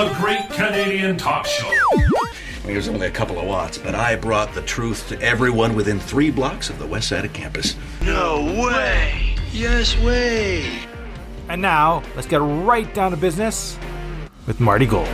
The Great Canadian Talk Show. There's only a couple of watts, but I brought the truth to everyone within three blocks of the west side of campus. No way! Yes way! And now, let's get right down to business with Marty Gold.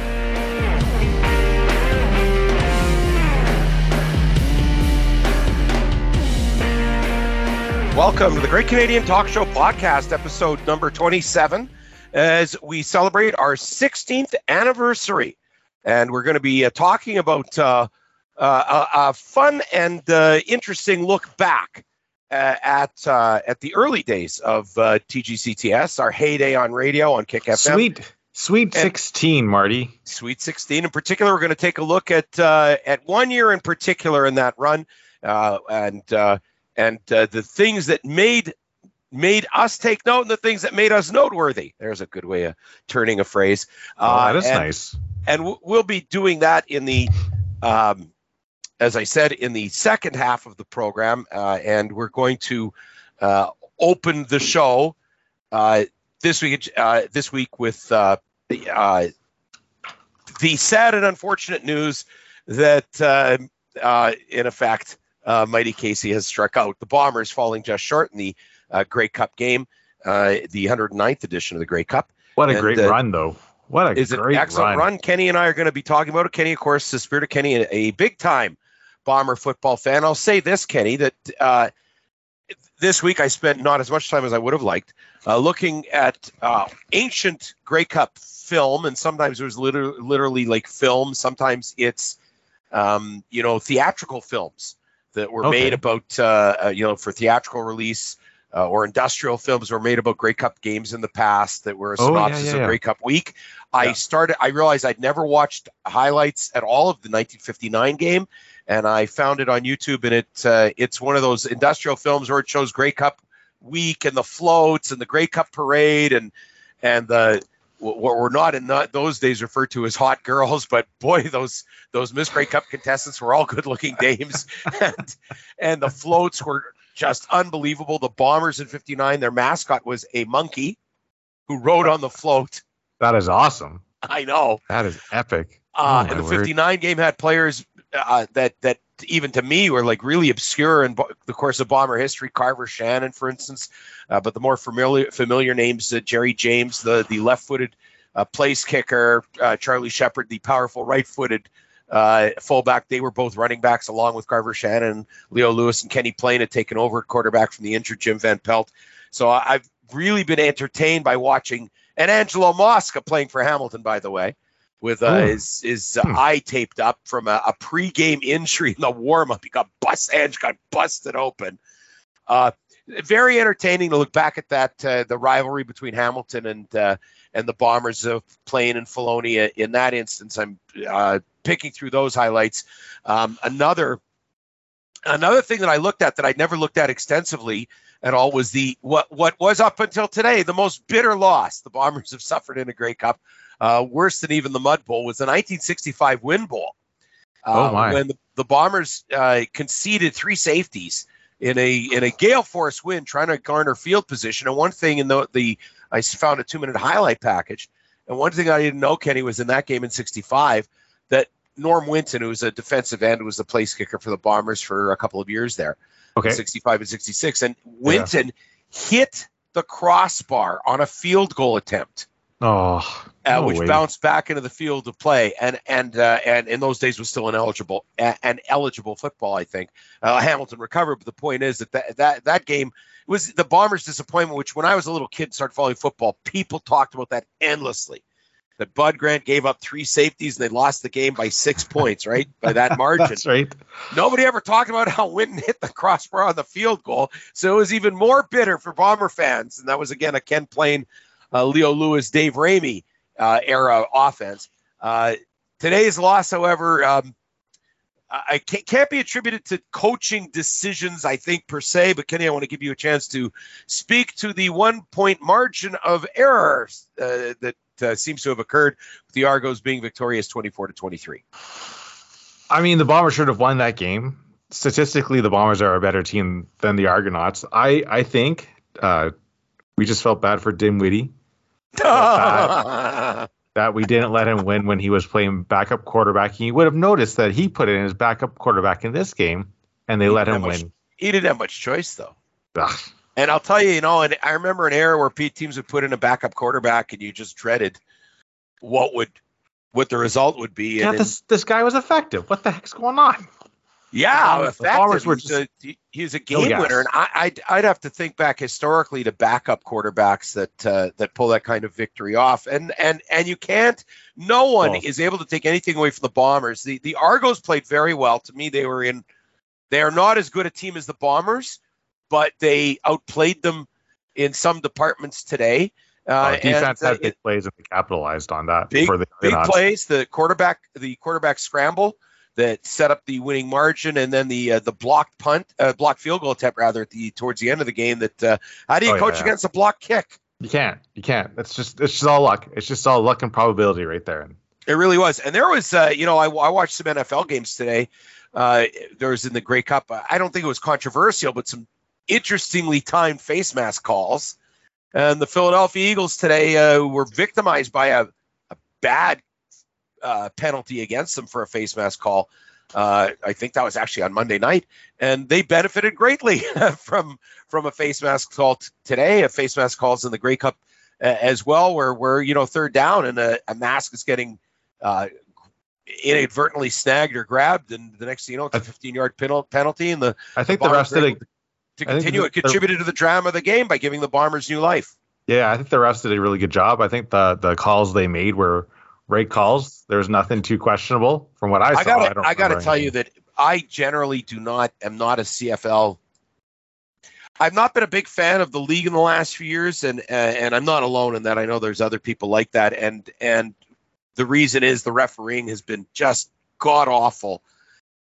Welcome to the Great Canadian Talk Show podcast, episode number 27, as we celebrate our 16th anniversary. And we're going to be uh, talking about uh, uh, a, a, fun and uh, interesting look back uh, at uh, at the early days of TGCTS, our heyday on radio on Kick FM. Sweet, sweet 16, Marty. Sweet 16. In particular, we're going to take a look at at one year in particular in that run, and and uh, the things that made made us take note and the things that made us noteworthy. There's a good way of turning a phrase. Oh, that is uh, and, nice. And we'll be doing that in the, um, as I said, in the second half of the program, uh, and we're going to uh, open the show uh, this week. Uh, this week with the the sad and unfortunate news that, in effect uh, Mighty Casey has struck out. The Bombers falling just short in the uh, Grey Cup game, uh, the 109th edition of the Grey Cup. What a and, great uh, run, though. What a is great an excellent run. run. Kenny and I are going to be talking about it. Kenny, of course, the spirit of Kenny, a, a big time Bomber football fan. I'll say this, Kenny, that uh, this week I spent not as much time as I would have liked uh, looking at ancient Grey Cup film, and sometimes it was literally, literally like film. Sometimes it's um, you know theatrical films that were okay. made about uh, uh, you know for theatrical release uh, or industrial films were made about Grey Cup games in the past that were a synopsis oh, yeah, yeah, yeah. of Grey Cup week. I started. I realized I'd never watched highlights at all of the 1959 game, and I found it on YouTube. And it uh, it's one of those industrial films where it shows Grey Cup week and the floats and the Grey Cup parade and and the what were not in those days referred to as hot girls, but boy, those those Miss Grey Cup contestants were all good-looking dames, and, and the floats were just unbelievable. The Bombers in '59, their mascot was a monkey who rode on the float. That is awesome. I know. That is epic. Uh, oh, and the '59 game had players uh, that that even to me were like really obscure in the course of bomber history. Carver Shannon, for instance, uh, but the more familiar familiar names, uh, Gerry James, the the left-footed uh, place kicker, uh, Charlie Shepard, the powerful right-footed uh, fullback. They were both running backs along with Carver Shannon, Leo Lewis, and Kenny Payne had taken over at quarterback from the injured Jim Van Pelt. So I've really been entertained by watching and Angelo Mosca playing for Hamilton, by the way with uh, oh. his his uh, hmm. eye taped up from a, a pregame injury in the warm up. He got bust, edge got busted open. Uh, very entertaining to look back at that uh, the rivalry between Hamilton and uh, and the Bombers of playing in Filoni in that instance. I'm uh, picking through those highlights. Um, another another thing that I looked at that I never looked at extensively at all was the what what was up until today the most bitter loss the Bombers have suffered in a Grey Cup uh, worse than even the Mud Bowl, was the 1965 Wind Bowl. Uh, oh my. When the, the Bombers uh, conceded three safeties in a in a gale force wind trying to garner field position. And one thing in the the I found a two minute highlight package, and one thing I didn't know, Kenny, was in that game in '65 that Norm Winton, who was a defensive end, was the place kicker for the Bombers for a couple of years there. Okay. 65 and 66, and Winton yeah. hit the crossbar on a field goal attempt Oh, uh, which way. bounced back into the field of play, and and uh, and in those days was still ineligible and eligible football. I think uh, Hamilton recovered, but the point is that that that, that game was the Bombers' disappointment. Which when I was a little kid, and started following football, people talked about that endlessly. That Bud Grant gave up three safeties and they lost the game by six points, right? By that margin. That's right. Nobody ever talked about how Winton hit the crossbar on the field goal, so it was even more bitter for Bomber fans. And that was again a Ken uh, Leo Lewis, Dave Raimey uh, era offense. Uh, today's loss, however, um, I can't, can't, be attributed to coaching decisions, I think, per se. But Kenny, I want to give you a chance to speak to the one point margin of error uh, that uh, seems to have occurred with the Argos being victorious 24 to 23. I mean, the Bombers should have won that game. Statistically, the Bombers are a better team than the Argonauts. I, I think uh, we just felt bad for Dinwiddie. that we didn't let him win when he was playing backup quarterback. And you would have noticed that he put in his backup quarterback in this game, and they He let him have much- win. He didn't have much choice though. Ugh. And I'll tell you, you know, and I remember an era where Pete teams would put in a backup quarterback, and you just dreaded what would what the result would be. Yeah, and this this guy was effective. What the heck's going on? Yeah, the effective. Bombers were He's just- a- he's a game gas. winner, and I, I'd I'd have to think back historically to backup quarterbacks that uh, that pull that kind of victory off, and and and you can't. No one Well- is able to take anything away from the Bombers. The the Argos played very well. To me, they were in. They are not as good a team as the Bombers, but they outplayed them in some departments today. Uh, Uh, defense and, had big plays and they capitalized on that Big- for the big plays, the quarterback, the quarterback scramble that set up the winning margin, and then the uh, the blocked punt, uh, blocked field goal attempt rather at the towards the end of the game. That uh, how do you Oh, coach yeah. against a block kick? You can't. You can't. It's just it's just all luck. It's just all luck and probability right there. It really was, and there was, uh, you know, I, I watched some NFL games today. Uh, there was in the Grey Cup. I don't think it was controversial, but some interestingly timed face mask calls. And the Philadelphia Eagles today uh, were victimized by a, a bad uh, penalty against them for a face mask call. Uh, I think that was actually on Monday night, and they benefited greatly from from a face mask call t- today. A face mask calls in the Grey Cup uh, as well, where we're you know third down and a, a mask is getting uh, inadvertently snagged or grabbed, and the next thing you know, it's a 15 yard penalty, and the I think the Bombers rest of were the to continue. the- It contributed to the drama of the game by giving the Bombers new life. yeah, I think the rest did a really good job. I think the the calls they made were right calls. There's nothing too questionable from what I saw. I gotta, I, gotta tell you that I generally do not, am not a CFL. I've not been a big fan of the league in the last few years, and uh, and I'm not alone in that. I know there's other people like that, and and the reason is the refereeing has been just god awful.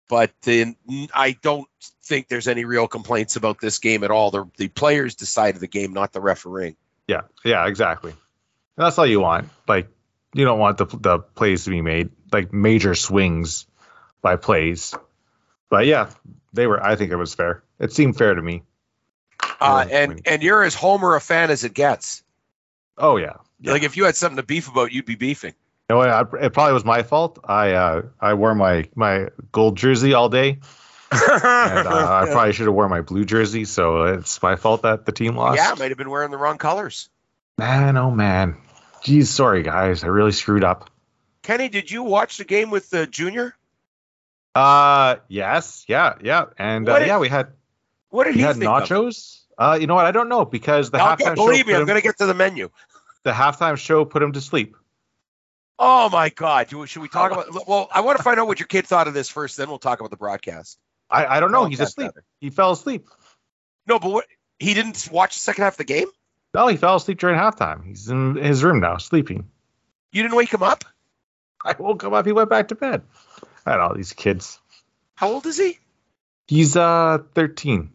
But then I don't think there's any real complaints about this game at all. The the players decided the game, not the refereeing. Yeah, yeah, exactly. And that's all you want. Like you don't want the the plays to be made like major swings by plays. But yeah, they were. I think it was fair. It seemed fair to me. Uh, and and you're as Homer a fan as it gets. Oh yeah. Yeah. Like if you had something to beef about, you'd be beefing. You know it probably was my fault. I uh, I wore my my gold jersey all day, and uh, I probably should have worn my blue jersey. So it's my fault that the team lost. yeah, might have been wearing the wrong colors. Man, oh man. Geez, sorry guys. I really screwed up. Kenny, did you watch the game with the junior? Uh, yes, yeah, yeah, and uh, did- yeah, we had What did we he had think of? nachos. Uh, you know what? I don't know because the I'll halftime believe show me, I'm going to get to the menu. the halftime show put him to sleep. Oh my God! Should we talk about? Well, I want to find out what your kid thought of this first. Then we'll talk about the broadcast. I, I don't know. He's asleep. rather. He fell asleep. No, but what? He didn't watch the second half of the game. No, he fell asleep during halftime. He's in his room now, sleeping. You didn't wake him up. I woke him up. He went back to bed. I don't know these kids. How old is he? He's uh 13.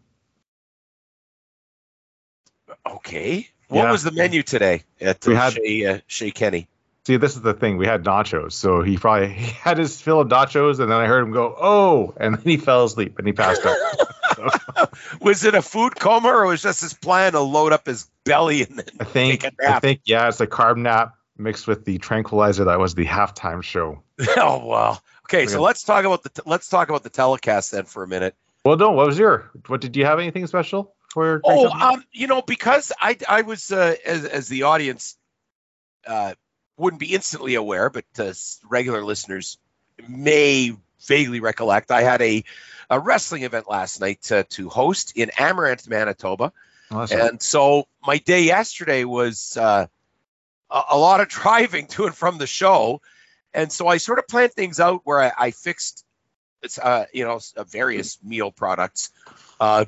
Okay. What Yeah. was the menu today at We uh, had- Shea, uh, Shea Kenny? See, this is the thing. We had nachos, so he probably he had his fill of nachos, and then I heard him go, "Oh!" and then he fell asleep and he passed out. Was it a food coma or was just his plan to load up his belly and then I think. take a I think yeah, it's a carb nap mixed with the tranquilizer that was the halftime show. oh wow. Okay, so let's talk about the t- let's talk about the telecast then for a minute. Well, no. What was your? What did you have anything special for? Oh, um, you know, because I I was uh, as as the audience uh, wouldn't be instantly aware, but uh, regular listeners may vaguely recollect. I had a a wrestling event last night to, to host in Amaranth, Manitoba. Right. And so my day yesterday was uh, a, a lot of driving to and from the show, and so I sort of planned things out where I, I fixed, uh, you know, uh, various meal products uh,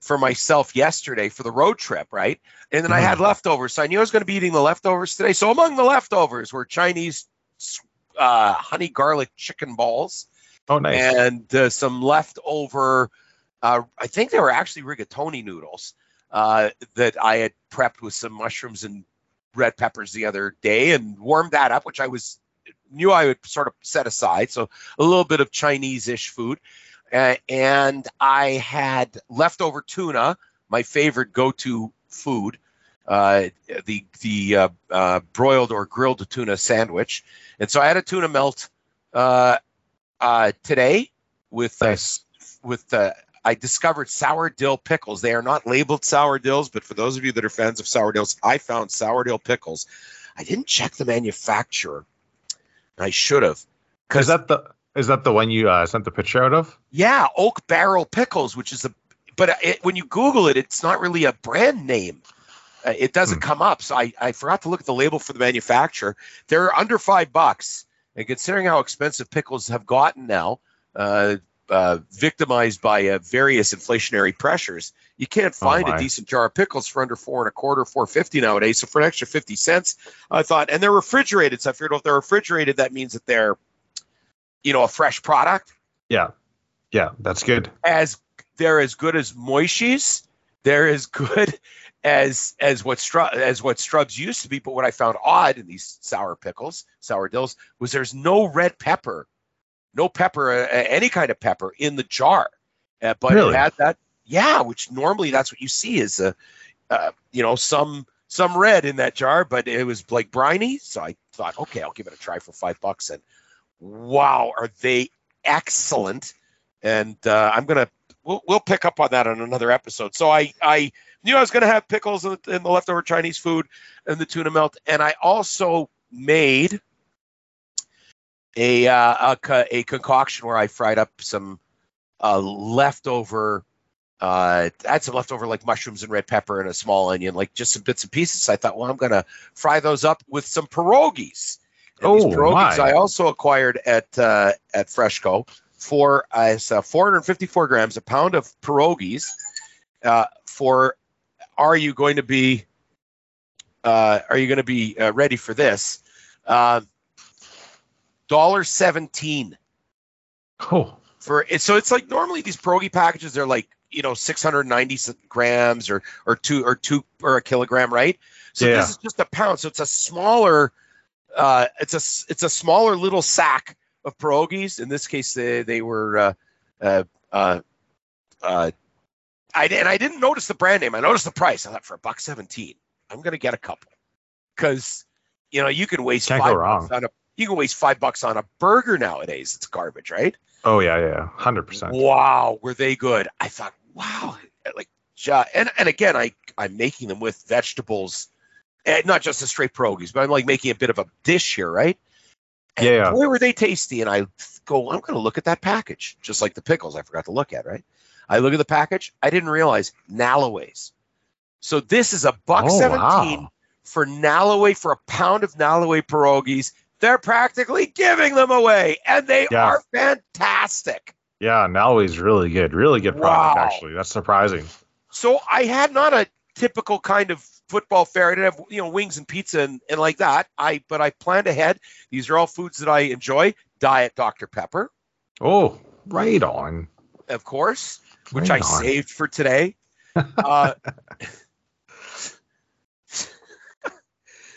for myself yesterday for the road trip, right? And then I had leftovers, so I knew I was going to be eating the leftovers today. So among the leftovers were Chinese uh, honey garlic chicken balls oh, nice. and uh, some leftover. Uh, I think they were actually rigatoni noodles uh, that I had prepped with some mushrooms and red peppers the other day, and warmed that up, which I was knew I would sort of set aside. So a little bit of Chinese-ish food, uh, and I had leftover tuna, my favorite go-to food. uh, the the uh, uh, broiled or grilled tuna sandwich, and so I had a tuna melt uh, uh, today with uh, Nice. with uh, I discovered sour dill pickles. They are not labeled sour dills, but for those of you that are fans of sour dills, I found sour dill pickles. I didn't check the manufacturer. I should have. Is that the is that the one you uh, sent the picture out of? Yeah, Oak Barrel Pickles, which is a, but it, when you Google it, it's not really a brand name. Uh, it doesn't come up. So I, I forgot to look at the label for the manufacturer. They're under five bucks. And considering how expensive pickles have gotten now, uh, uh, victimized by uh, various inflationary pressures, you can't Oh, find a decent jar of pickles for under four and a quarter, four fifty nowadays. So for an extra fifty cents, I thought, and they're refrigerated. So I figured well, if they're refrigerated, that means that they're, you know, a fresh product Yeah, yeah, that's good. as they're as good as Moishi's. They're as good as as what Stru- as what Strubs used to be. But what I found odd in these sour pickles, sour dills, was there's no red pepper, no pepper, uh, any kind of pepper in the jar. Uh, but Really? it had that, yeah. Which normally that's what you see is a, uh, you know, some some red in that jar, but it was like briny. So I thought, okay, I'll give it a try for five bucks. And wow, are they excellent? And uh, I'm gonna we'll, we'll pick up on that on another episode. So I I knew I was gonna have pickles in the, in the leftover Chinese food and the tuna melt, and I also made a uh, a, a concoction where I fried up some uh, leftover. Uh, I had some leftover like mushrooms and red pepper and a small onion, like just some bits and pieces. I thought, well, I'm gonna fry those up with some pierogies. And these Oh, pierogies my. I also acquired at uh, at Freshco for uh, it's, uh, 454 grams, a pound of pierogies. Uh, for are you going to be uh, are you going to be uh, ready for this? Uh, Dollar seventeen Oh, for it. So it's like normally these pierogi packages they're like you know 690 grams or or two or two or a kilogram, right? So Yeah. this is just a pound. So it's a smaller. Uh, it's a it's a smaller little sack of pierogies. In this case, they they were. Uh, uh, uh, uh, I and I didn't notice the brand name. I noticed the price. I thought for a buck seventeen, I'm gonna get a couple because you know you can waste Can't five bucks on a you can waste five bucks on a burger nowadays. It's garbage, right? oh yeah, yeah, hundred percent. Wow, were they good? I thought, wow, like, and and again, I I'm making them with vegetables, and not just the straight pierogies, but I'm like making a bit of a dish here, right? Yeah. boy, were they tasty! And I go, I'm going to look at that package, just like the pickles I forgot to look at, right? I look at the package, I didn't realize Naleways. So this is a buck oh, seventeen wow. for Naleway for a pound of Naleway pierogies. They're practically giving them away, and they Yeah. are fantastic. Yeah, Naleway's really good, really good product. Wow. Actually, that's surprising. So I had not a typical kind of football fare. I didn't have you know wings and pizza and, and like that. I but I planned ahead. These are all foods that I enjoy. Diet Dr Pepper, Oh, right on. of course, which Right I on. saved for today. Uh,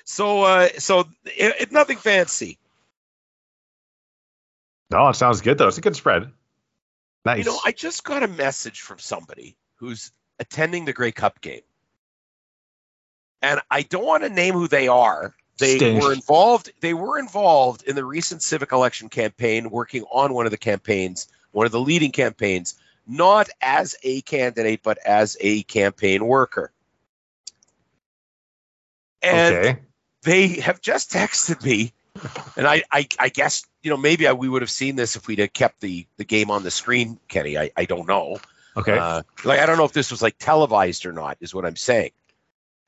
so uh, so it, it, nothing fancy. No, it sounds good though. It's a good spread. Nice. You know, I just got a message from somebody who's attending the Grey Cup game. And I don't want to name who they are. They were involved they were involved in the recent civic election campaign working on one of the campaigns, one of the leading campaigns, not as a candidate but as a campaign worker. And okay. they have just texted me, and I, I, I guess you know maybe I, we would have seen this if we'd have kept the the game on the screen, Kenny. I, I don't know. Okay. Uh, like I don't know if this was like televised or not. Is what I'm saying.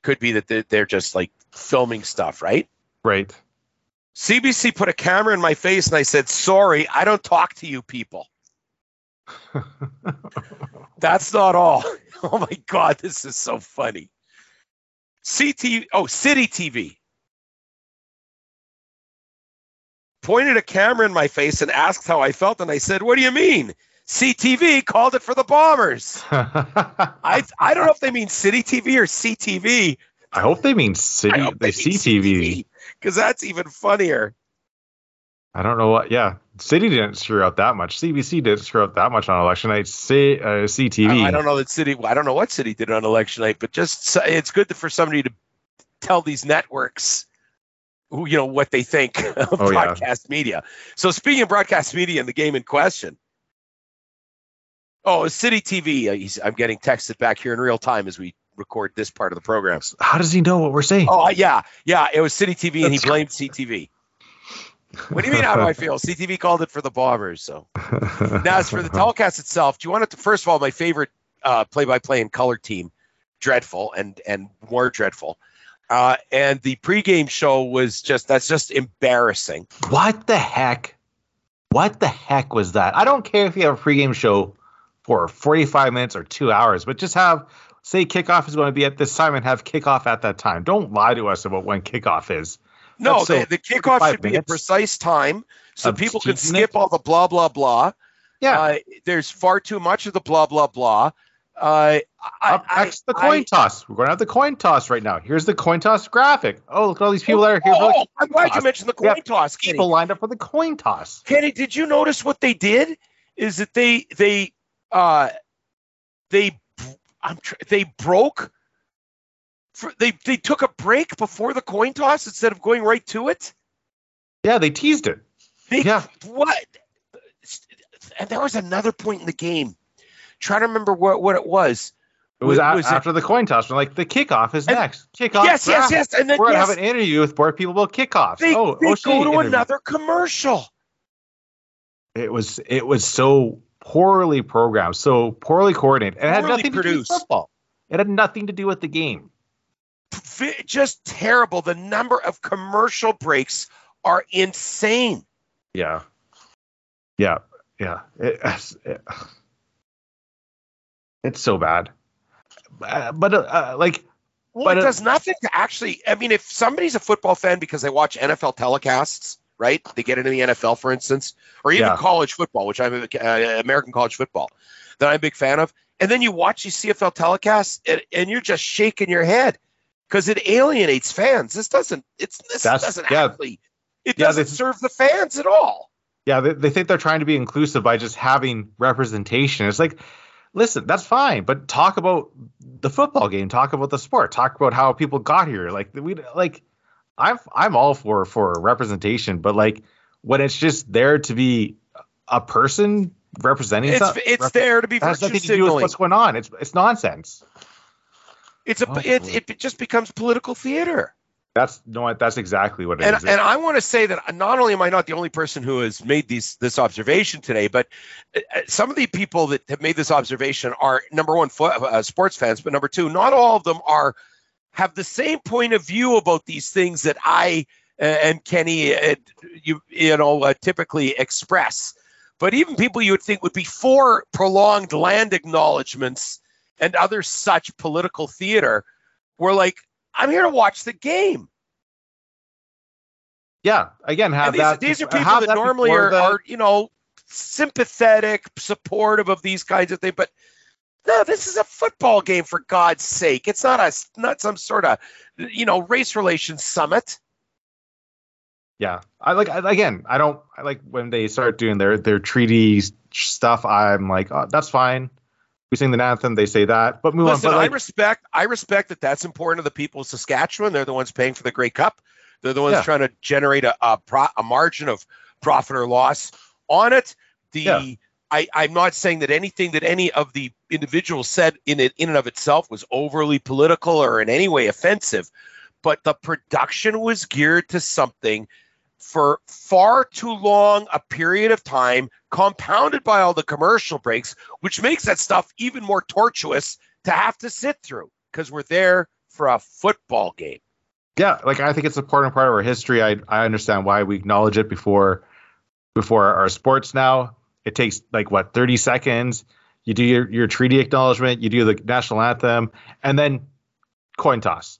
Could be that they're, just like filming stuff, right? right. CBC put a camera in my face, and I said, "Sorry, I don't talk to you people." That's not all. Oh my God, this is so funny. CT, oh, City TV pointed a camera in my face and asked how I felt, and I said, "What do you mean?" CTV called it for the Bombers. I I don't know if they mean City TV or CTV. I hope they mean city. They mean see TV. because that's even funnier. I don't know what. Yeah, City didn't screw up that much. CBC didn't screw up that much on election night. C, uh, CTV. I, I don't know that City. I don't know what City did on election night, but just it's good for somebody to tell these networks who you know what they think of Oh, yeah. broadcast media. So speaking of broadcast media and the game in question. Oh, City TV. Uh, he's, I'm getting texted back here in real time as we record this part of the program. How does he know what we're saying? Oh, yeah, yeah. It was City TV, and he blamed CTV. What do you mean? How do I feel? CTV called it for the Bombers. So now, as for the telecast itself, do you want it to? First of all, my favorite uh, play-by-play and color team, dreadful and and more dreadful. Uh, and the pregame show was just that's just embarrassing. What the heck? What the heck was that? I don't care if you have a pregame show for 45 minutes or two hours, but just have say kickoff is going to be at this time and have kickoff at that time. Don't lie to us about when kickoff is. No, the, the kickoff should be a precise time so people can skip it? all the blah blah blah. Yeah. Uh, there's far too much of the blah blah blah. Uh, I, Up I- the coin I- toss. We're going to have the coin toss right now. Here's the coin toss graphic. Oh, look at all these people that are here. Oh, I'm glad you mentioned the coin toss. Kenny. People lined up for the coin toss. Kenny, did you notice what they did? Is that they they uh they I'm tr- they broke. For, they they took a break before the coin toss instead of going right to it. Yeah, they teased it. They, Yeah. What? And there was another point in the game. Try to remember what what it was. It was, Was it- after the coin toss. We're like, the kickoff is And- next. Kickoff. yes, yes, yes. And then We're yes, to have an interview with board people about kickoffs. they, oh, they O'Shea go to interview. another commercial. It was it was so poorly programmed, so poorly coordinated, it had nothing to do with football. It had nothing to do with the game. Just terrible. The number of commercial breaks are insane. Yeah, yeah, yeah. It- it's- it- it's so bad. Uh, but uh, uh, like, Well, But it it- does nothing to actually. I mean, if somebody's a football fan because they watch NFL telecasts, right? They get into the NFL, for instance, or even Yeah. college football, which I'm uh, American college football, that I'm a big fan of. And then you watch these CFL telecasts, and, and you're just shaking your head because it alienates fans. This doesn't. It's this That's- doesn't yeah. actually. It Yeah, doesn't this- serve the fans at all. yeah, they, they think they're trying to be inclusive by just having representation. It's like, listen, that's fine, but talk about the football game. Talk about the sport. Talk about how people got here. Like we like, I'm I'm all for for representation, but like when it's just there to be a person representing It's some- it's rep- there to be that has virtue nothing to do with what's going on. It's it's nonsense. It's a Oh, it, boy. it just becomes political theater. That's no, that's exactly what it and, is. and I want to say that not only am I not the only person who has made these this observation today, but uh, uh, some of the people that have made this observation are number one, fo- uh, sports fans, but number two, not all of them are have the same point of view about these things that I uh, and Kenny, uh, you you know, uh, typically express. But even people you would think would be for prolonged land acknowledgments and other such political theater were like, I'm here to watch the game. yeah, again, have these, that. these are people that that normally are, the- are, you know, sympathetic, supportive of these kinds of things. But no, this is a football game for God's sake. It's not a not some sort of, you know, race relations summit. Yeah, I like again. I don't. I like when they start doing their their treaty stuff. I'm like, oh, that's fine. We sing the anthem. They say that, but move Listen, on. But I respect I respect that that's important to the people of Saskatchewan. They're the ones paying for the Grey Cup. They're the ones Yeah. trying to generate a a, pro, a margin of profit or loss on it. The Yeah. I, I'm not saying that anything that any of the individuals said in it in and of itself was overly political or in any way offensive, but the production was geared to something for far too long a period of time, compounded by all the commercial breaks, which makes that stuff even more tortuous to have to sit through because we're there for a football game. yeah, like I think it's an important part of our history. I I understand why we acknowledge it before before our sports. Now it takes like what 30 seconds. You do your your treaty acknowledgement. You do the national anthem, and then coin toss,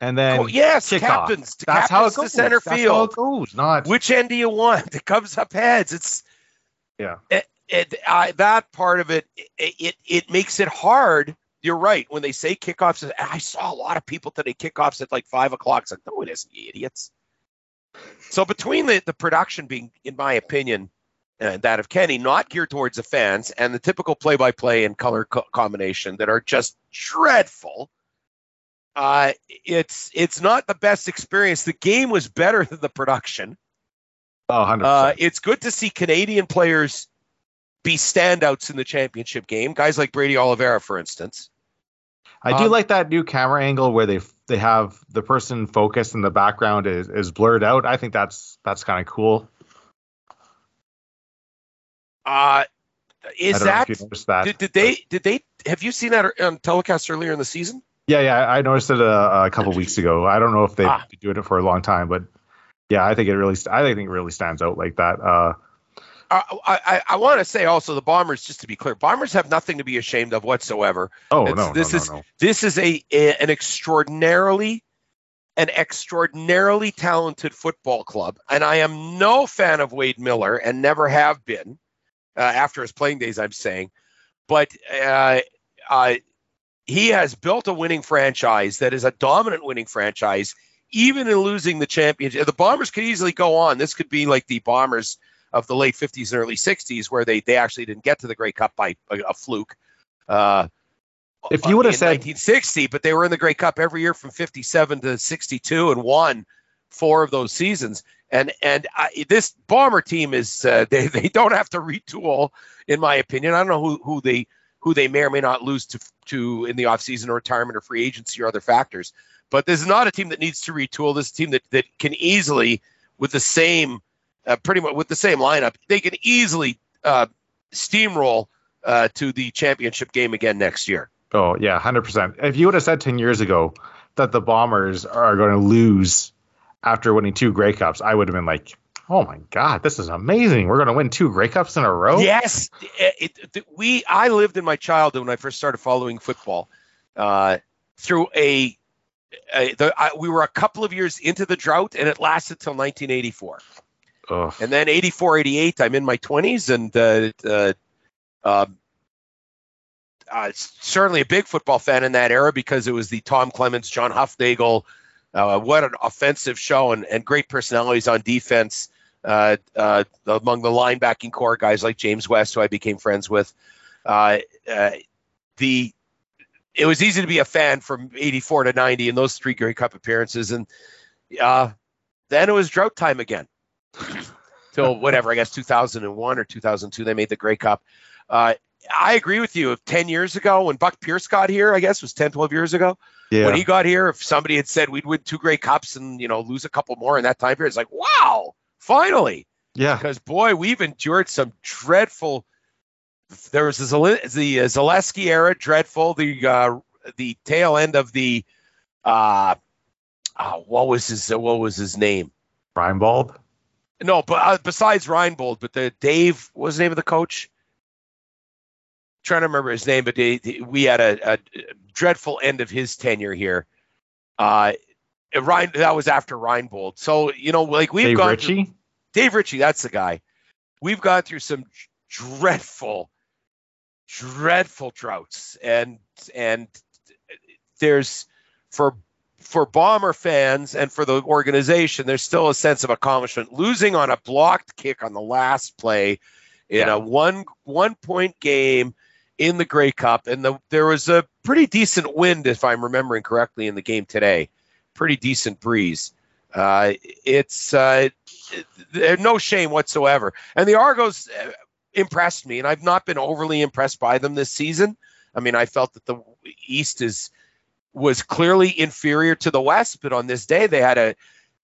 and then Oh, yes, kickoff. captains, That's how it captains goes. to center That's field. goes. Not Which end do you want? It comes up heads. It's Yeah. It, it, I, that part of it, it, it, it makes it hard. You're right. When they say kickoffs, I saw a lot of people today kickoffs at like five o'clock. It's like, no, it isn't, you idiots. So between the, the production being, in my opinion, uh, that of Kenny, not geared towards the fans, and the typical play-by-play and color co- combination that are just dreadful. Uh, it's it's not the best experience. The game was better than the production. Oh, 100 Uh, it's good to see Canadian players be standouts in the championship game. Guys like Brady Oliveira, for instance. I do um, like that new camera angle where they they have the person focused and the background is, is blurred out. I think that's that's kind of cool. Uh, is I don't know that that? did, did they did they have you seen that on telecast earlier in the season? Yeah, yeah, I noticed it a, a couple weeks ago. I don't know if they've Ah. been doing it for a long time, but yeah, I think it really, I think it really stands out like that. Uh, Uh, I I, I want to say also the Bombers, just to be clear, Bombers have nothing to be ashamed of whatsoever. oh It's- no, this no, no, is- no. This is a, a an extraordinarily an extraordinarily talented football club, and I am no fan of Wade Miller and never have been uh, after his playing days. I'm saying, but uh, uh, he has built a winning franchise that is a dominant winning franchise, even in losing the championship. The Bombers could easily go on. This could be like the Bombers of the late 50s and early 60s, where they they actually didn't get to the Grey Cup by a, a fluke. Uh, If you would have said 1960, but they were in the Grey Cup every year from 57 to 62 and won four of those seasons. And and I, this Bomber team is uh, they they don't have to retool, in my opinion. I don't know who who they who they may or may not lose to to in the offseason or retirement or free agency or other factors. But this is not a team that needs to retool. This is a team that that can easily with the same uh, pretty much with the same lineup, they can easily uh, steamroll uh, to the championship game again next year. Oh yeah, hundred percent. If you would have said ten years ago that the Bombers are going to lose after winning two Grey Cups, I would have been like, "Oh my god, this is amazing! We're going to win two Grey Cups in a row." Yes, it, it- we. I lived in my childhood when I first started following football uh, through a. a the, I, we were a couple of years into the drought, and it lasted till 1984. Ugh. And then 84, 88, I'm in my 20s, and uh, uh, um, uh, certainly a big football fan in that era because it was the Tom Clements, John Hufnagel. Uh, what an offensive show and, and great personalities on defense uh, uh, among the linebacking core guys like James West, who I became friends with. Uh, uh, the it was easy to be a fan from 84 to 90 in those three Grey Cup appearances, and uh, then it was drought time again till whatever I guess 2001 or 2002 they made the Grey Cup. I agree with you. If 10 years ago, when Buck Pierce got here, I guess it was 10, 12 years ago, Yeah. when he got here, if somebody had said we'd win two Grey Cups and you know lose a couple more in that time period, it's like wow, finally. yeah. Because boy, we've endured some dreadful. There was the, the Zaleski era, dreadful. The uh, the tail end of the uh, uh, what was his what was his name? Reinebold. No, but uh, besides Reinebold, but the Dave what was the name of the coach? Trying to remember his name, but they, they- we had a, a dreadful end of his tenure here. Uh, Ryan, that was after Reinebold. So you know, like we've Dave gone through- Ritchie. Dave Ritchie, that's the guy. We've gone through some dreadful, dreadful droughts, and and there's for for bomber fans and for the organization, there's still a sense of accomplishment. Losing on a blocked kick on the last play in Yeah. a one one point game in the Grey Cup, and the, there was a pretty decent wind, if I'm remembering correctly, in the game today. Pretty decent breeze. Uh, it's uh, no shame whatsoever. And the Argos uh, impressed me, and I've not been overly impressed by them this season. I mean, I felt that the East is was clearly inferior to the West, but on this day they had a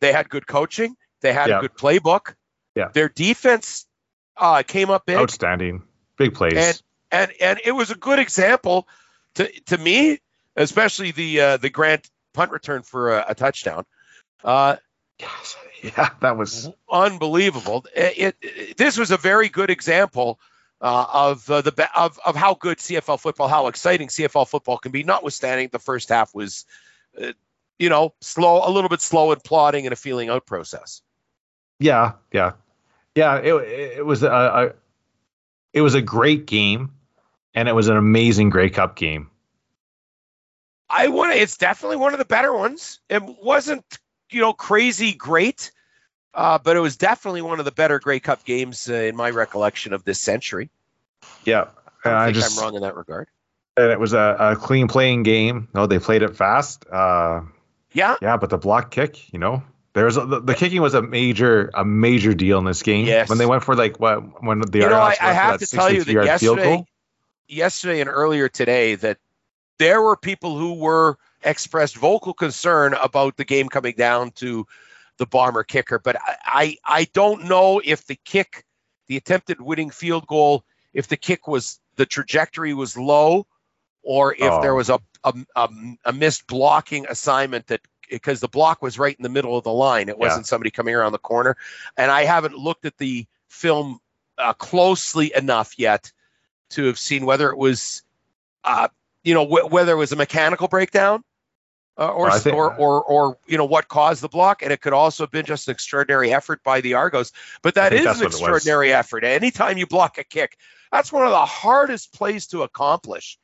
they had good coaching, they had Yeah. a good playbook. Yeah. Their defense uh, came up big, Outstanding. Big plays. and and and it was a good example to to me, especially the uh, the Grant punt return for a, a touchdown. Uh, Yes. Yeah, that was unbelievable. It, it- this was a very good example uh, of uh, the of of how good CFL football, how exciting CFL football can be. Notwithstanding the first half was, uh, you know, slow, a little bit slow and plodding and a feeling out process. yeah, yeah, yeah. It it was a, a it was a great game, and it was an amazing Grey Cup game. I want to. It's definitely one of the better ones. It wasn't, you know, crazy great, uh, but it was definitely one of the better Grey Cup games uh, in my recollection of this century. Yeah, I think just I'm wrong in that regard. And it was a, a clean playing game. No, they played it fast. Uh, Yeah, yeah, but the block kick, you know, there's a, the, the kicking was a major a major deal in this game. Yes. When they went for like what when the you know, I, I have to tell you that 63-yard field yesterday, goal. Yesterday and earlier today, that there were people who were expressed vocal concern about the game coming down to the bomber kicker. But I, I, I don't know if the kick, the attempted winning field goal, if the kick was the trajectory was low, or if Oh. there was a, a, a, a missed blocking assignment that because the block was right in the middle of the line. It wasn't somebody coming around the corner. And I haven't looked at the film uh, closely enough yet to have seen whether it was, uh, you know, wh- whether it was a mechanical breakdown. Uh, or, think- or, or, or, you know, what caused the block. And it could also have been just an extraordinary effort by the Argos. But that is an what it was. extraordinary effort. Anytime you block a kick, that's one of the hardest plays to accomplish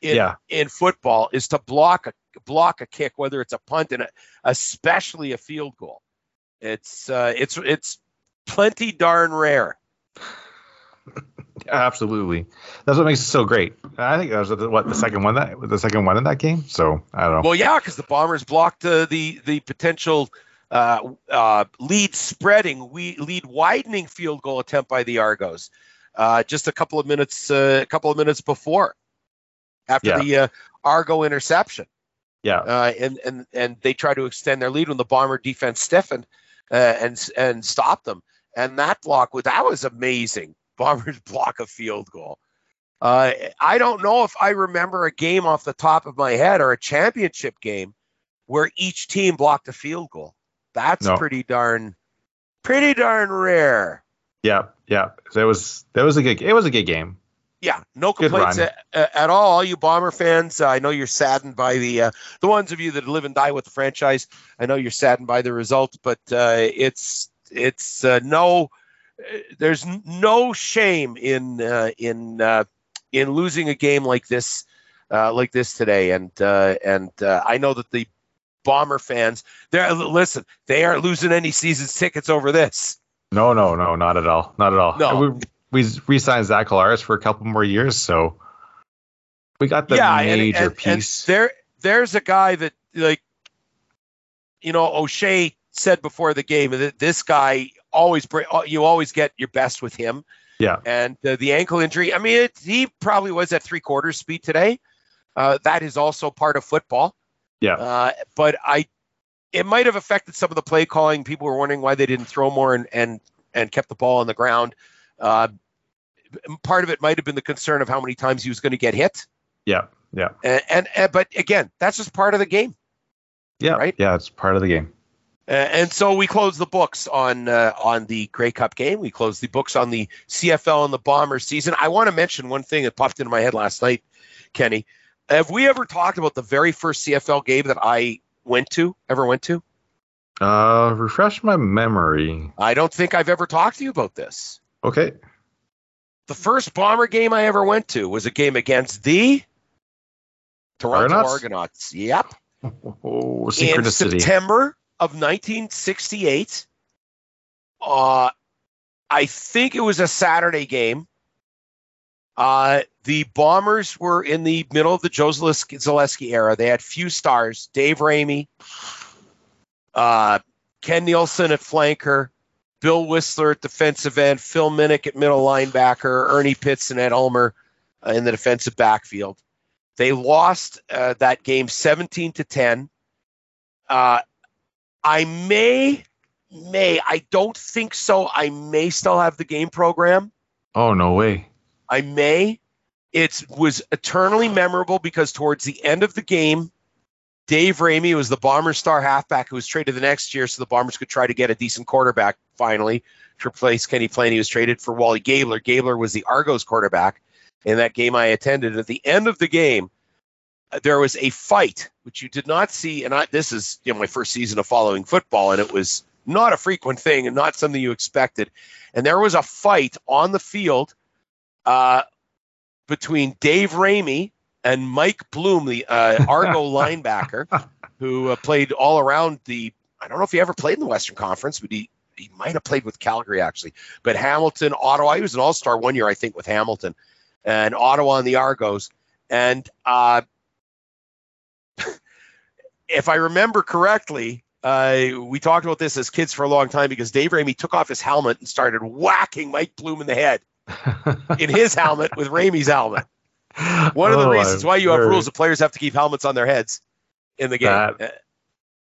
in, Yeah. in football is to block a block a kick, whether it's a punt and a, especially a field goal. It's uh, it's it's plenty darn rare. Absolutely, that's what makes it so great. I think that was the- what the second one that the second one in that game. So I don't know. Well, yeah, because the Bombers blocked uh, the the potential uh, uh, lead spreading, we lead widening field goal attempt by the Argos uh, just a couple of minutes uh, a couple of minutes before after Yeah. the uh, Argo interception. yeah, uh, and and and they tried to extend their lead when the bomber defense stiffened uh, and and stopped them. And that block was that was amazing. Bombers block a field goal. Uh, I don't know if I remember a game off the top of my head or a championship game where each team blocked a field goal. That's No. pretty darn, pretty darn rare. yeah, yeah. That was that was a good. It was a good game. Yeah, no complaints at, at all. All you Bomber fans, uh, I know you're saddened by the uh, the ones of you that live and die with the franchise. I know you're saddened by the result, but uh, it's it's uh, no, there's no shame in uh, in uh, in losing a game like this uh, like this today. And uh, and uh, I know that the Bomber fans, they're listen, they aren't losing any season's tickets over this. No, no, no, not at all, not at all. No. we we re-signed Zach Collaros for a couple more years, so we got the yeah, major and, and piece. there, there's a guy that like, you know, O'Shea said before the game that this guy always bring, you always get your best with him. Yeah. And uh, the ankle injury, I mean, it, he probably was at three quarters speed today. Uh, that is also part of football. Yeah. Uh, but I, it might have affected some of the play calling. People were wondering why they didn't throw more and and and kept the ball on the ground. Uh, part of it might have been the concern of how many times he was going to get hit. yeah, yeah, And, and, and but again, that's just part of the game. yeah, Right? yeah. It's part of the game. Uh, and so we close the books on uh, on the Grey Cup game. We close the books on the CFL and the Bomber season. I want to mention one thing that popped into my head last night, Kenny. Have we ever talked about the very first CFL game that I went to? Ever went to? Uh, refresh my memory. I don't think I've ever talked to you about this. Okay. The first Bomber game I ever went to was a game against the Toronto Argonauts? Argonauts. Yep. Oh, in. September of 1968. Uh, I think it was a Saturday game. Uh, the Bombers were in the middle of the Joe Zaleski, era. They had few stars: Dave Raimey, uh, Ken Nielsen at flanker, Bill Whistler at defensive end, Phil Minnick at middle linebacker, Ernie Pitts and Ed Ulmer uh, in the defensive backfield. They lost uh, that game 17 to 10. I may, may, I don't think so. I may still have the game program. oh no way. I may. It was eternally memorable because towards the end of the game, Dave Raimey was the Bombers star halfback who was traded the next year so the Bombers could try to get a decent quarterback finally to replace Kenny Payne. He was traded for Wally Gabler. Gabler was the Argos quarterback in that game I attended. At the end of the game, there was a fight, which you did not see. And I, this is you know my first season of following football, and it was not a frequent thing and not something you expected. And there was a fight on the field uh, between Dave Raimey and Mike Bloom, the uh, Argo linebacker, who uh, played all around the. I don't know if he ever played in the Western Conference, but he he might have played with Calgary actually. But Hamilton, Ottawa, he was an All Star one year, I think, with Hamilton and Ottawa and the Argos. And uh, if I remember correctly, uh, we talked about this as kids for a long time because Dave Raimey took off his helmet and started whacking Mike Bloom in the head in his helmet with Raimey's helmet. One of the Oh, reasons why you have rules that players have to keep helmets on their heads in the game. That-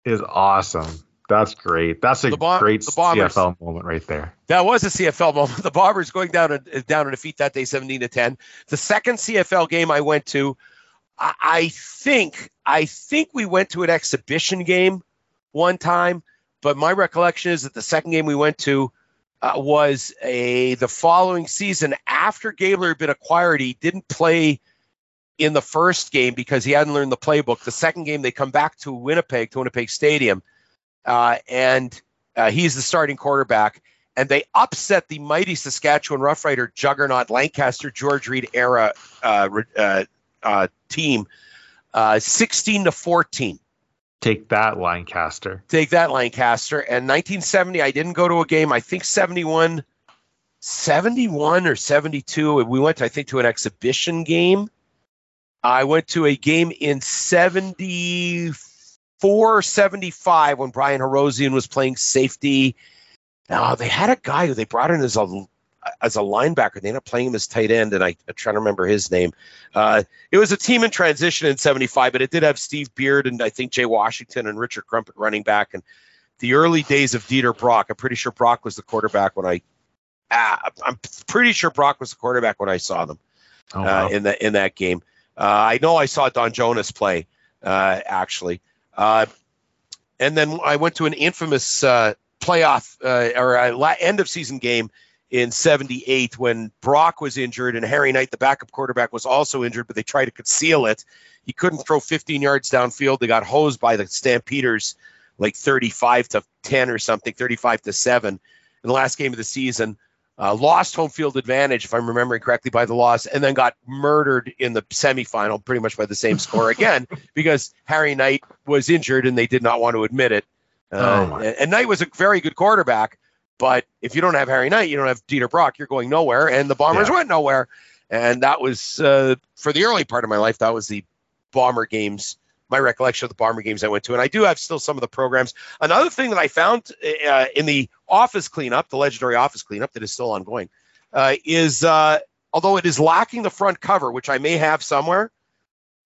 is awesome. That's great. That's a The Bom- great. CFL moment right there. That was a CFL moment. The Bombers going down a, down a defeat that day, 17 to 10. The second CFL game I went to, I, think I think we went to an exhibition game one time, but my recollection is that the second game we went to uh, was a the following season after Gabler had been acquired. He didn't play in the first game because he hadn't learned the playbook. The second game they come back to Winnipeg to Winnipeg Stadium, uh, and uh, he's the starting quarterback and they upset the mighty Saskatchewan Roughrider juggernaut Lancaster George Reed era uh, team, uh, 16 to 14. Take that, Lancaster. Take that, Lancaster. And 1970, I didn't go to a game. I think 71, 71 or 72. We went, I think, to an exhibition game. I went to a game in 74, 75 when Brian Herosian was playing safety. Now they had a guy who they brought in as a as a linebacker. They ended up playing him as tight end, and I, I'm trying to remember his name. Uh, it was a team in transition in '75, but it did have Steve Beard and I think Jay Washington and Richard Crumpet running back, and the early days of Dieter Brock. I'm pretty sure Brock was the quarterback when I. Uh, I'm pretty sure Brock was the quarterback when I saw them Oh, uh, in that in that game. Uh, I know I saw Don Jonas play uh, actually, uh, and then I went to an infamous uh, playoff uh, or a la- end of season game in '78 when Brock was injured and Harry Knight, the backup quarterback, was also injured, but they tried to conceal it. He couldn't throw 15 yards downfield. They got hosed by the Stampeders like 35 to 10 or something, 35 to 7 in the last game of the season uh, lost home field advantage, if I'm remembering correctly, by the loss, and then got murdered in the semifinal, pretty much by the same score again, because Harry Knight was injured and they did not want to admit it. Uh, Oh, and, and Knight was a very good quarterback, but if you don't have Harry Knight, you don't have Dieter Brock, you're going nowhere, and the Bombers Yeah. went nowhere. And that was uh, for the early part of my life. That was the Bomber games. My recollection of the Bomber games I went to, and I do have still some of the programs. Another thing that I found uh, in the office cleanup, the legendary office cleanup that is still ongoing, uh, is uh, although it is lacking the front cover, which I may have somewhere,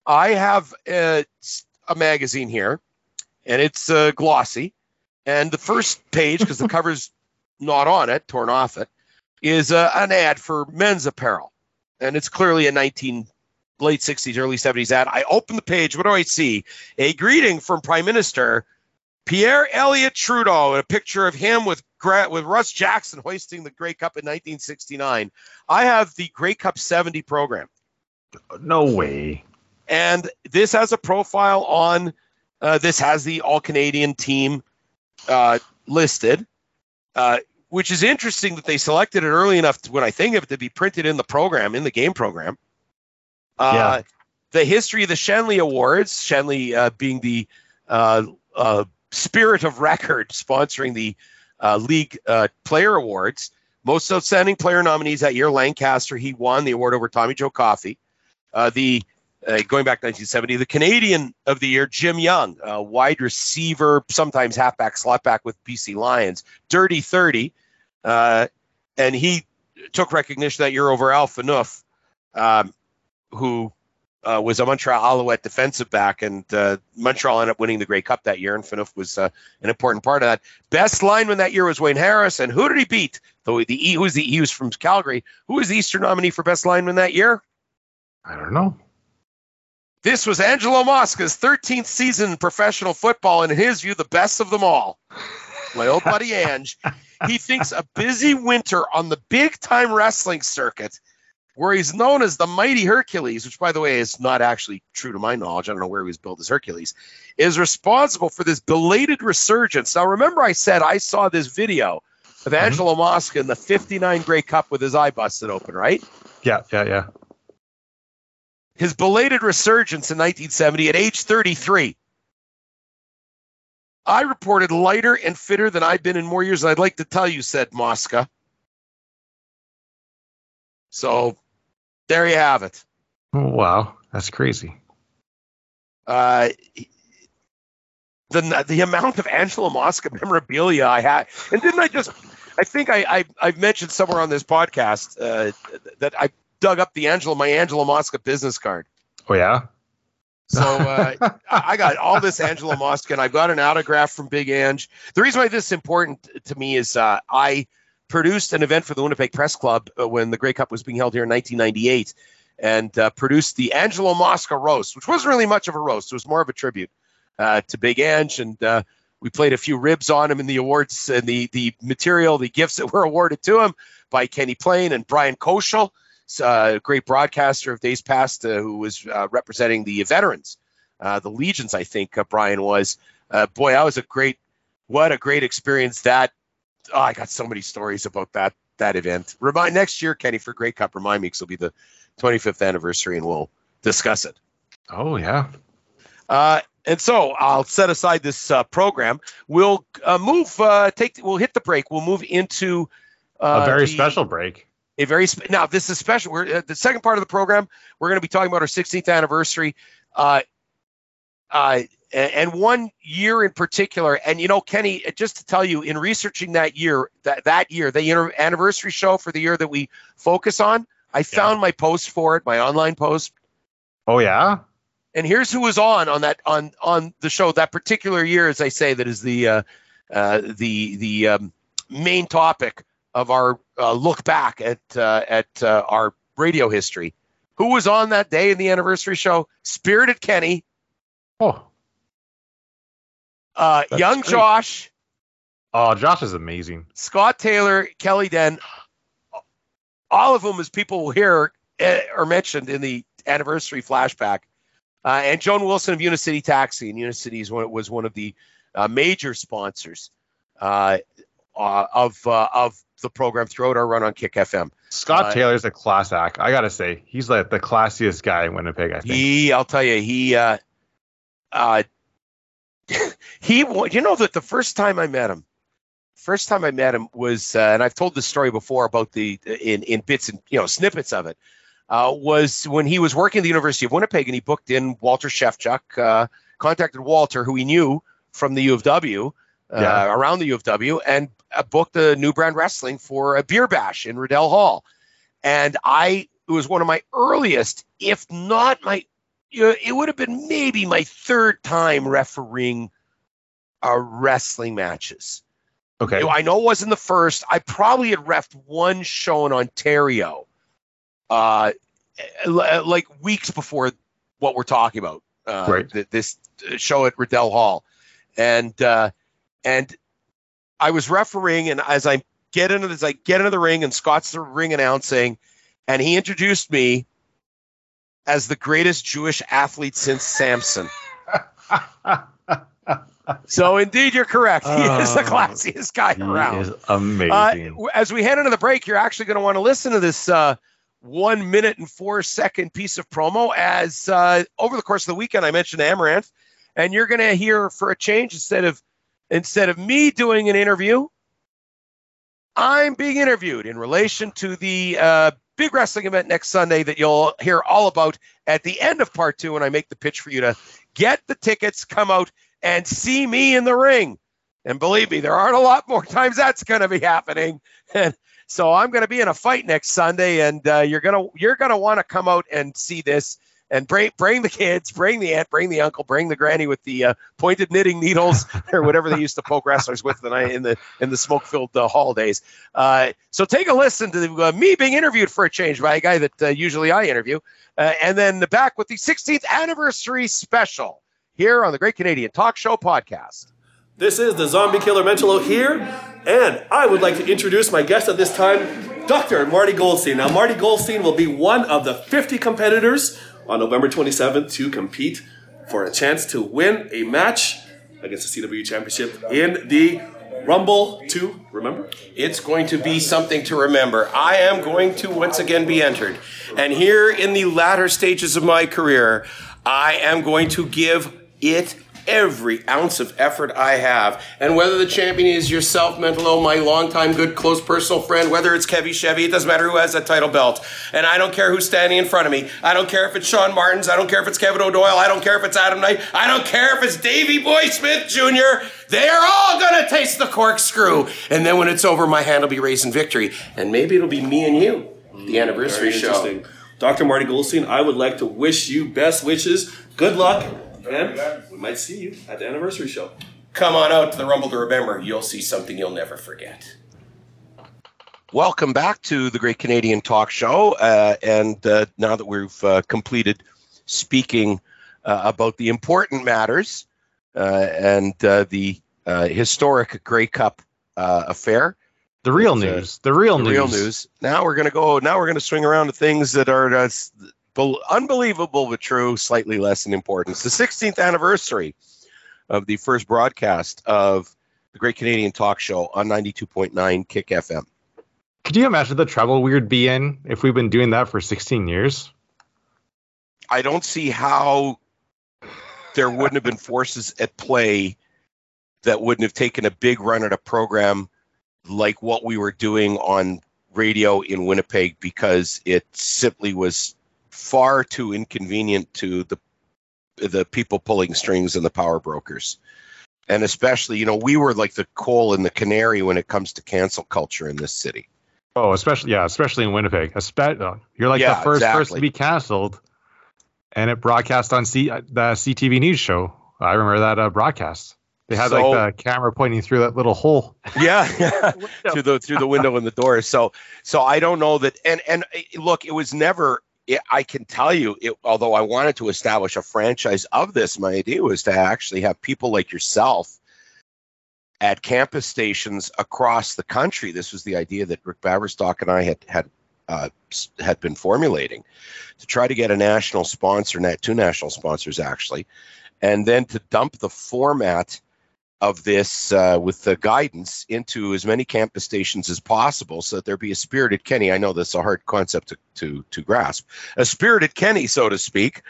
I have uh, a magazine here, and it's uh, glossy. And the first page, because the cover's not on it, torn off it, is uh, an ad for men's apparel, and it's clearly a 19 late 60s, early 70s ad. I open the page. What do I see? A greeting from Prime Minister Pierre Elliott Trudeau, and a picture of him with with Russ Jackson hoisting the Grey Cup in 1969. I have the Grey Cup 70 program, no way. and this has a profile on. Uh, this has the All Canadian team uh, listed, uh, which is interesting that they selected it early enough to, when I think of it to be printed in the program, in the game program. Uh, Yeah. The history of the Schenley Awards, Schenley uh, being the uh, uh, spirit of record sponsoring the uh, league uh, player awards. Most outstanding player nominees that year, Lancaster, he won the award over Tommy Joe Coffey. Uh, the uh, going back to 1970, the Canadian of the year, Jim Young, uh, wide receiver, sometimes halfback, slotback with BC Lions, dirty 30, uh, and he took recognition that year over Al Phaneuf, um, who uh, was a Montreal Alouette defensive back, and uh, Montreal ended up winning the Grey Cup that year, and Phaneuf was uh, an important part of that. Best lineman that year was Wayne Harris, and who did he beat? The, the who was the he was from Calgary. Who was the Eastern nominee for best lineman that year? I don't know. This was Angelo Mosca's 13th season in professional football, and in his view, the best of them all. My old buddy Ange, he thinks a busy winter on the big time wrestling circuit, where he's known as the mighty Hercules, which, by the way, is not actually true to my knowledge. I don't know where he was billed as Hercules, is responsible for this belated resurgence. Now, remember, I said I saw this video of mm-hmm. Angelo Mosca in the 59 Grey Cup with his eye busted open, right? Yeah, yeah, yeah. His belated resurgence in 1970 at age 33. I reported lighter and fitter than I've been in more years than I'd like to tell you, said Mosca. So there you have it. Wow. That's crazy. Uh, the the amount of Angelo Mosca memorabilia I had, and didn't I just? I think I, I I've mentioned somewhere on this podcast uh, that I dug up the Angelo my Angelo Mosca business card. Oh yeah. So uh, I got all this Angelo Mosca, and I've got an autograph from Big Ange. The reason why this is important to me is uh, I produced an event for the Winnipeg Press Club uh, when the Grey Cup was being held here in 1998, and uh, produced the Angelo Mosca roast, which wasn't really much of a roast; it was more of a tribute uh, to Big Ange, and uh, we played a few ribs on him in the awards and the the material, the gifts that were awarded to him by Kenny Plain and Brian Koschel uh, great broadcaster of days past uh, who was uh, representing the veterans, uh, the legions. I think uh, Brian was. Uh, boy, that was a great, what a great experience. That oh, I got so many stories about that that event. Remind next year, Kenny, for Grey Cup. Remind me, because it'll be the 25th anniversary, and we'll discuss it. Oh yeah. Uh, and so I'll set aside this uh, program. We'll uh, move. Uh, take. We'll hit the break. We'll move into uh, a very the- special break. A very spe- now this is special we're uh, the second part of the program we're going to be talking about our 16th anniversary uh uh and one year in particular and you know kenny just to tell you in researching that year that that year the inter- anniversary show for the year that we focus on i found my post for it my online post. Oh yeah. and here's who was on on that on on the show that particular year as i say that is the uh, uh, the the um, main topic of our uh, look back at uh, at uh, our radio history. Who was on that day in the anniversary show? Spirited kenny. Oh. uh, young great. josh. Oh, Josh is amazing. scott taylor kelly dehn all of them as people will hear uh, are mentioned in the anniversary flashback. Uh, and Joan Wilson of Unicity Taxi, and Unicity was one of the uh, major sponsors. Uh, uh, of uh, of the program throughout our run on Kick FM. Scott Uh, Taylor's a class act. I gotta say, he's like the classiest guy in Winnipeg. I think. He, I'll tell you, he, uh, uh, he, you know that the first time I met him, first time I met him was, uh, and I've told this story before about the in in bits and you know snippets of it, uh, was when he was working at the University of Winnipeg and he booked in Walter Shevchuk, uh, contacted Walter, who he knew from the U of W. Uh, Yeah. around the U of W and uh, booked a new brand wrestling for a beer bash in Riddell Hall. And I, it was one of my earliest, if not my, you know, it would have been maybe my third time refereeing uh, wrestling matches. okay. You know, I know it wasn't the first. I probably had refed one show in Ontario, uh, like weeks before what we're talking about. Uh, Right. th- this show at Riddell Hall, and uh, and I was refereeing, and as I get into this, I get into the ring, and Scott's the ring announcing, and he introduced me as the greatest Jewish athlete since Samson. So indeed, you're correct. He is the Oh, classiest guy he around. is amazing. Uh, as we head into the break, you're actually going to want to listen to this uh, one minute and four second piece of promo. As uh, over the course of the weekend, I mentioned Amaranth, and you're going to hear for a change instead of instead of me doing an interview, I'm being interviewed in relation to the uh, big wrestling event next Sunday that you'll hear all about at the end of part two when I make the pitch for you to get the tickets, come out and see me in the ring. And believe me, there aren't a lot more times that's going to be happening. And so I'm going to be in a fight next Sunday, and uh, you're gonna you're gonna want to come out and see this. And bring bring the kids, bring the aunt, bring the uncle, bring the granny with the uh, pointed knitting needles or whatever they used to poke wrestlers with in the in the in the smoke filled uh, hall days. Uh, so take a listen to uh, me being interviewed for a change by a guy that uh, usually I interview, uh, and then back with the 16th anniversary special here on the Great Canadian Talk Show podcast. This is the Zombie Killer Mentalo here, and I would like to introduce my guest at this time, Dr. Marty Goldstein. Now, Marty Goldstein will be one of the 50 competitors on November 27th to compete for a chance to win a match against the CW Championship in the Rumble 2. Remember? It's going to be something to remember. I am going to once again be entered. And here in the latter stages of my career, I am going to give it every ounce of effort I have. And whether the champion is yourself, Mentalo, my longtime good, close personal friend, whether it's Kevy Chevy, it doesn't matter who has that title belt. And I don't care who's standing in front of me. I don't care if it's Sean Martins. I don't care if it's Kevin O'Doyle. I don't care if it's Adam Knight. I don't care if it's Davy Boy Smith Jr. They are all gonna taste the corkscrew. And then when it's over, my hand will be raising victory. And maybe it'll be me and you, the hmm, anniversary Very show. interesting. Dr. Marty Goldstein, I would like to wish you best wishes, good luck, and we might see you at the anniversary show. Come on out to the Rumble to remember. You'll see something you'll never forget. Welcome back to the Great Canadian Talk Show. Uh, and uh, now that we've uh, completed speaking uh, about the important matters uh, and uh, the uh, historic Grey Cup uh, affair, The real news. The real the news. real news. Now we're going to go. Now we're going to swing around to things that are unbelievable but true, slightly less in importance. The 16th anniversary of the first broadcast of the Great Canadian Talk Show on 92.9 Kick FM. Could you imagine the trouble we would be in if we've been doing that for 16 years? I don't see how there wouldn't have been forces at play that wouldn't have taken a big run at a program like what we were doing on radio in Winnipeg because it simply was far too inconvenient to the the people pulling strings and the power brokers. And especially, you know, we were like the coal and the canary when it comes to cancel culture in this city. Oh, especially yeah, especially in Winnipeg. Espe- uh, you're like Yeah, the first person to be canceled, and it broadcast on C- uh, the CTV news show. I remember that uh, broadcast. They had So- like the camera pointing through that little hole. Yeah, through the through the window in the door. So so I don't know that. And and uh, look, it was never. It, I can tell you, it, although I wanted to establish a franchise of this, my idea was to actually have people like yourself at campus stations across the country. This was the idea that Rick Baverstock and I had had uh, had been formulating to try to get a national sponsor, two national sponsors actually, and then to dump the format of this uh, with the guidance into as many campus stations as possible so that there be a spirited Kenny. I know that's a hard concept to, to, to grasp. A spirited Kenny, so to speak,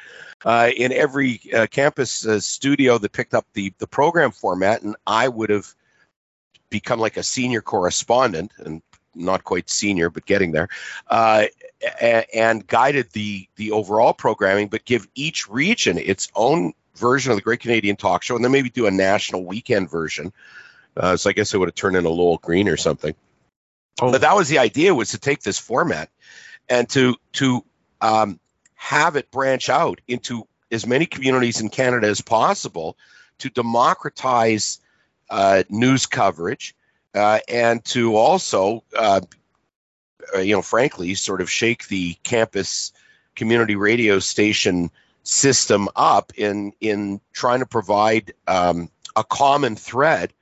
uh, in every uh, campus uh, studio that picked up the, the program format. And I would have become like a senior correspondent and not quite senior, but getting there, uh, a- and guided the, the overall programming, but give each region its own version of the Great Canadian Talk Show, and then maybe do a national weekend version. Uh, so I guess it would have turned into Lowell Green or something. Oh. But that was the idea: was to take this format and to to um, have it branch out into as many communities in Canada as possible to democratize uh, news coverage uh, and to also, uh, uh, you know, frankly, sort of shake the campus community radio station system up in in trying to provide um, a common thread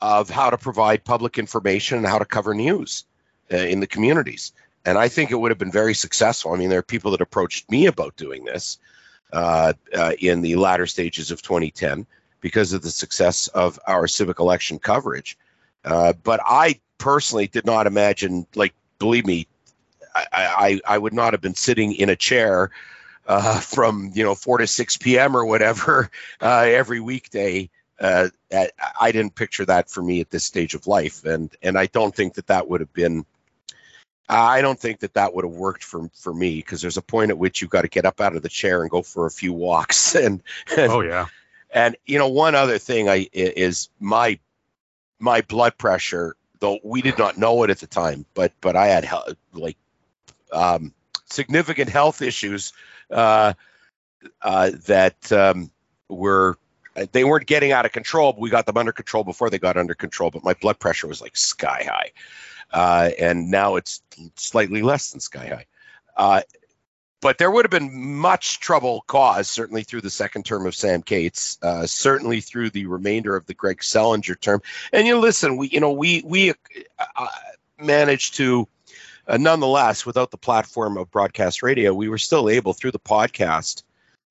of how to provide public information and how to cover news uh, in the communities. And I think it would have been very successful. I mean, there are people that approached me about doing this uh, uh, in the latter stages of 2010 because of the success of our civic election coverage. Uh, but I personally did not imagine, like, believe me, I, I, I would not have been sitting in a chair uh, from you know four to six p.m. or whatever uh, every weekday. Uh, I didn't picture that for me at this stage of life, and and I don't think that that would have been. I don't think that that would have worked for for me because there's a point at which you've got to get up out of the chair and go for a few walks, and and, Oh yeah. and you know one other thing I i- is my my blood pressure. Though we did not know it at the time, but but I had like um, significant health issues uh, uh, that um, were they weren't getting out of control, but we got them under control before they got under control. But my blood pressure was like sky high, uh, and now it's slightly less than sky high. Uh, but there would have been much trouble caused, certainly through the second term of Sam Katz, uh, certainly through the remainder of the Greg Selinger term. And you know, listen, we you know we we uh, managed to uh, nonetheless, without the platform of broadcast radio, we were still able through the podcast,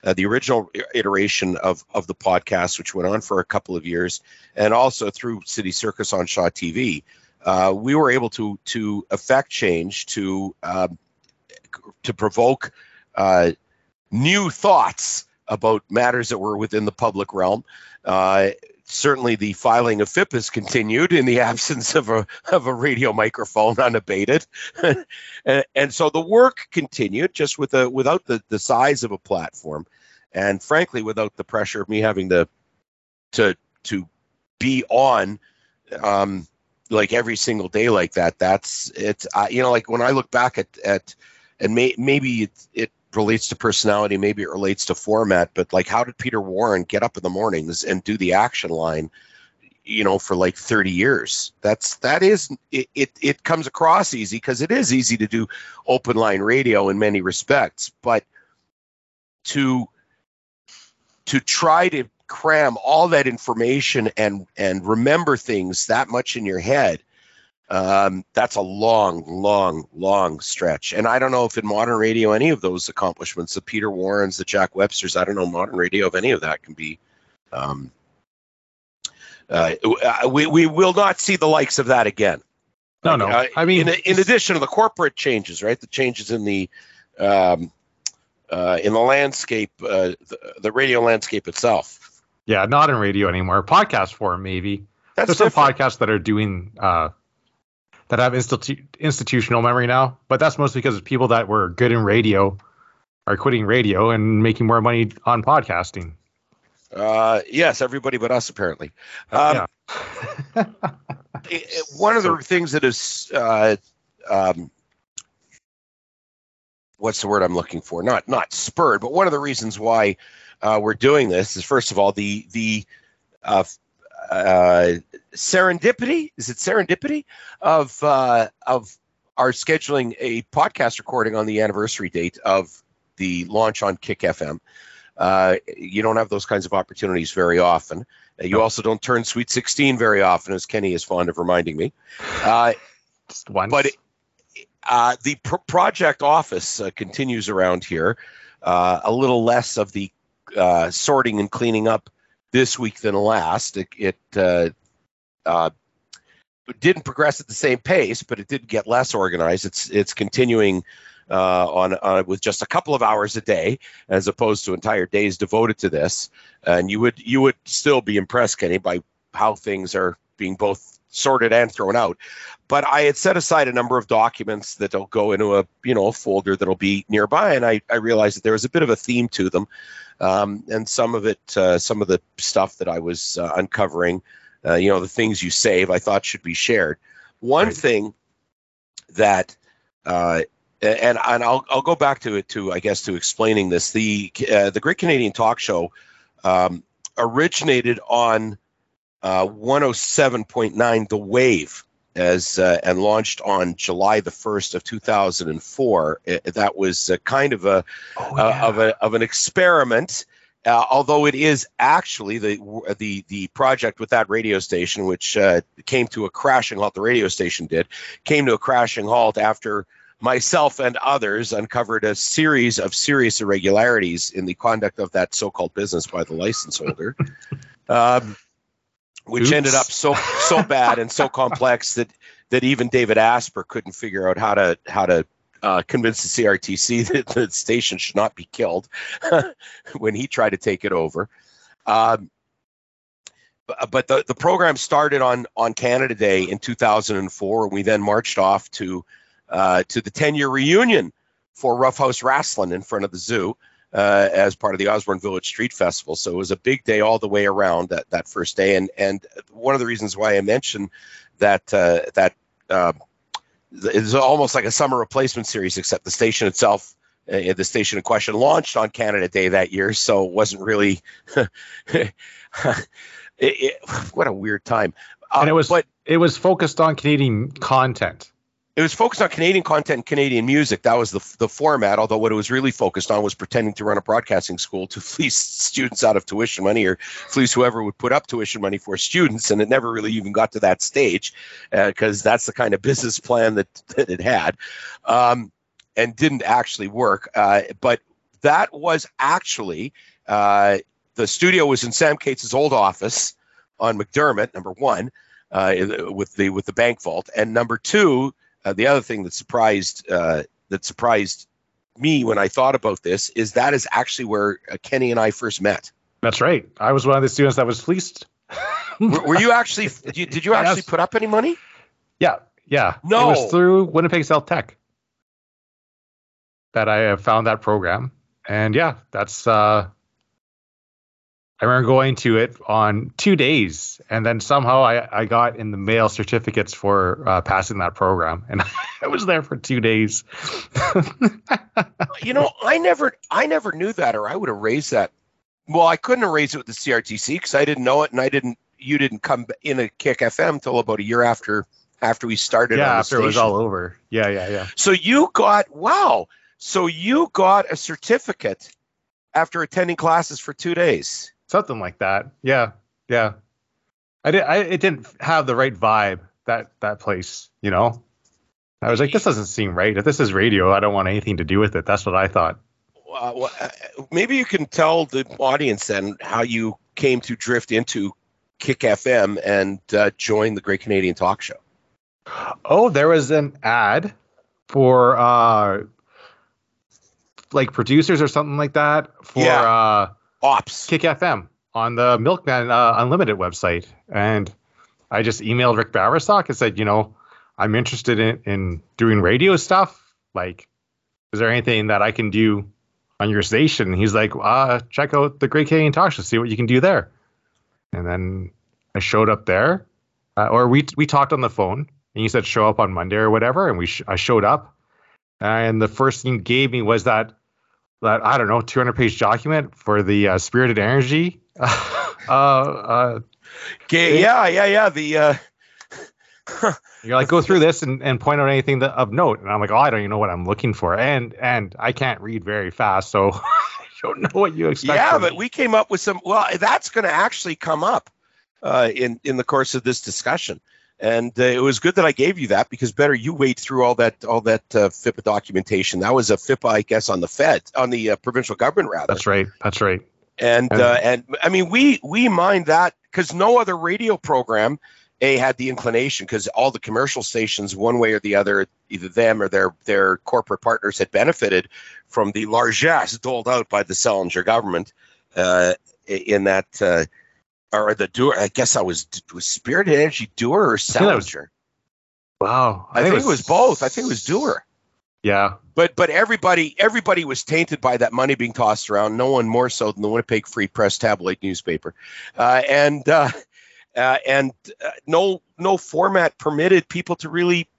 uh, the original iteration of of the podcast, which went on for a couple of years, and also through City Circus on Shaw TV, uh, we were able to to affect change to um, to provoke uh, new thoughts about matters that were within the public realm. Uh, certainly, the filing of FIP has continued in the absence of a of a radio microphone unabated, and, and so the work continued just with a without the the size of a platform, and frankly, without the pressure of me having to to to be on. Um, like every single day like that that's it's uh, you know like when i look back at at and may, maybe it, it relates to personality maybe it relates to format but like how did peter warren get up in the mornings and do the action line you know for like 30 years? That's that is it it, it comes across easy because it is easy to do open line radio in many respects but to to try to cram all that information and and remember things that much in your head um, that's a long long long stretch and i don't know if in modern radio any of those accomplishments the peter warrens the jack websters i don't know modern radio if any of that can be um, uh, we, we will not see the likes of that again No, no. uh, I mean, in, in addition to the corporate changes, right? The changes in the um, uh, in the landscape, uh, the, the radio landscape itself. yeah, not in radio anymore. Podcast form, maybe. That's There's some podcasts that are doing uh, that have institu- institutional memory now, but that's mostly because people that were good in radio are quitting radio and making more money on podcasting. Uh, yes, everybody but us apparently. Um, yeah. it- it- one of the things that is uh, um, what's the word I'm looking for? Not not spurred, but one of the reasons why uh, we're doing this is first of all the the uh, serendipity. Is it serendipity of uh, of our scheduling a podcast recording on the anniversary date of the launch on Kick FM. Uh, you don't have those kinds of opportunities very often. Uh, You also don't turn Sweet 16 very often, as Kenny is fond of reminding me. Uh, Just once. but uh, the pr- project office uh, continues around here. Uh, a little less of the uh, sorting and cleaning up this week than last. It, it uh, uh, didn't progress at the same pace, but it did get less organized. It's it's continuing uh, on uh, with just a couple of hours a day, as opposed to entire days devoted to this. And you would you would still be impressed, Kenny, by how things are being both sorted and thrown out. But I had set aside a number of documents that'll go into a you know a folder that'll be nearby, and I, I realized that there was a bit of a theme to them, um, and some of it, uh, some of the stuff that I was uh, uncovering, uh, you know, the things you save, I thought should be shared. One Right. thing that uh, and and I'll I'll go back to it to I guess to explaining this. The uh, the Great Canadian Talk Show um, originated on uh, 107.9 The Wave as uh, and launched on July the first of 2004. Uh, that was uh, kind of a Oh, uh, of a of an experiment. Uh, although it is actually the the the project with that radio station, which uh, came to a crashing halt, the radio station did, came to a crashing halt after myself and others uncovered a series of serious irregularities in the conduct of that so-called business by the license holder, um, which Oops. ended up so so bad and so complex that that even David Asper couldn't figure out how to how to uh, convince the CRTC that the station should not be killed when he tried to take it over. Um, but the, the program started on on Canada Day in 2004, and we then marched off to uh, to the 10 year reunion for Rough House Wrestling in front of the zoo uh, as part of the Osborne Village Street Festival. So it was a big day all the way around that that first day. And and one of the reasons why I mentioned that uh, that uh, it's almost like a summer replacement series, except the station itself. Uh, the station in question launched on Canada Day that year, so it wasn't really. it, it, what a weird time! Uh, and it was but it was focused on Canadian content. It was focused on Canadian content and Canadian music. That was the the format. Although what it was really focused on was pretending to run a broadcasting school to fleece students out of tuition money or fleece whoever would put up tuition money for students. And it never really even got to that stage because that's the kind of business plan that that it had, um, and didn't actually work. Uh, but that was actually uh, the studio was in Sam Katz' old office on McDermott. Number one. Uh, with the with the bank vault, and number two, uh, the other thing that surprised uh, that surprised me when I thought about this is that is actually where uh, Kenny and I first met. That's right. I was one of the students that was fleeced. Were, were you actually? Did you, did you actually Yes. put up any money? Yeah, yeah. No. It was through Winnipeg South Tech that I found that program. And yeah, that's uh I remember going to it on two days, and then somehow I, I got in the mail certificates for uh, passing that program, and I was there for two days. You know, I never, I never knew that, or I would have raised that. Well, I couldn't have raised it with the CRTC because I didn't know it, and I didn't. You didn't come in a Kick FM until about a year after after we started. yeah, on the after it was all over. Yeah, yeah, yeah. So you got wow. So you got a certificate after attending classes for two days. Something like that. Yeah, yeah. I did. I it didn't have the right vibe that that place. You know, I was like, this doesn't seem right. If this is radio, I don't want anything to do with it. That's what I thought. Uh, well, uh, maybe you can tell the audience then how you came to drift into Kick FM and uh, join the Great Canadian Talk Show. Oh, there was an ad for uh like producers or something like that for Yeah. Ops. Kick FM on the Milkman uh, Unlimited website, and I just emailed Rick Baverstock and said, you know, I'm interested in in doing radio stuff. Like, is there anything that I can do on your station? He's like, uh, check out the Great Canadian Talk Show, see what you can do there. And then I showed up there, uh, or we we talked on the phone, and you said show up on Monday or whatever, and we sh- I showed up, and the first thing you gave me was that that I don't know 200 page document for the uh, spirited energy. uh, uh, yeah, yeah, yeah. The uh, you're like go through this and, and point out anything that, of note, and I'm like, oh, I don't even know what I'm looking for, and and I can't read very fast, so I don't know what you expect. yeah, but me. we came up with some. Well, that's going to actually come up uh, in in the course of this discussion, and uh, it was good that I gave you that because better you wade through all that all that uh, FIPA documentation. That was a FIPA, I guess, on the Fed, on the uh, provincial government rather. that's right, that's right. and And- uh, and I mean we we mind that because no other radio program a had the inclination because all the commercial stations one way or the other either them or their their corporate partners had benefited from the largesse doled out by the Selinger government uh, in that uh, or the doer I guess I was was Spirit Energy doer or think was- Selinger? Wow, I think it was both. I think it was doer. Yeah, but but everybody everybody was tainted by that money being tossed around. No one more so than the Winnipeg Free Press tabloid newspaper, uh, and uh, uh, and uh, no no format permitted people to really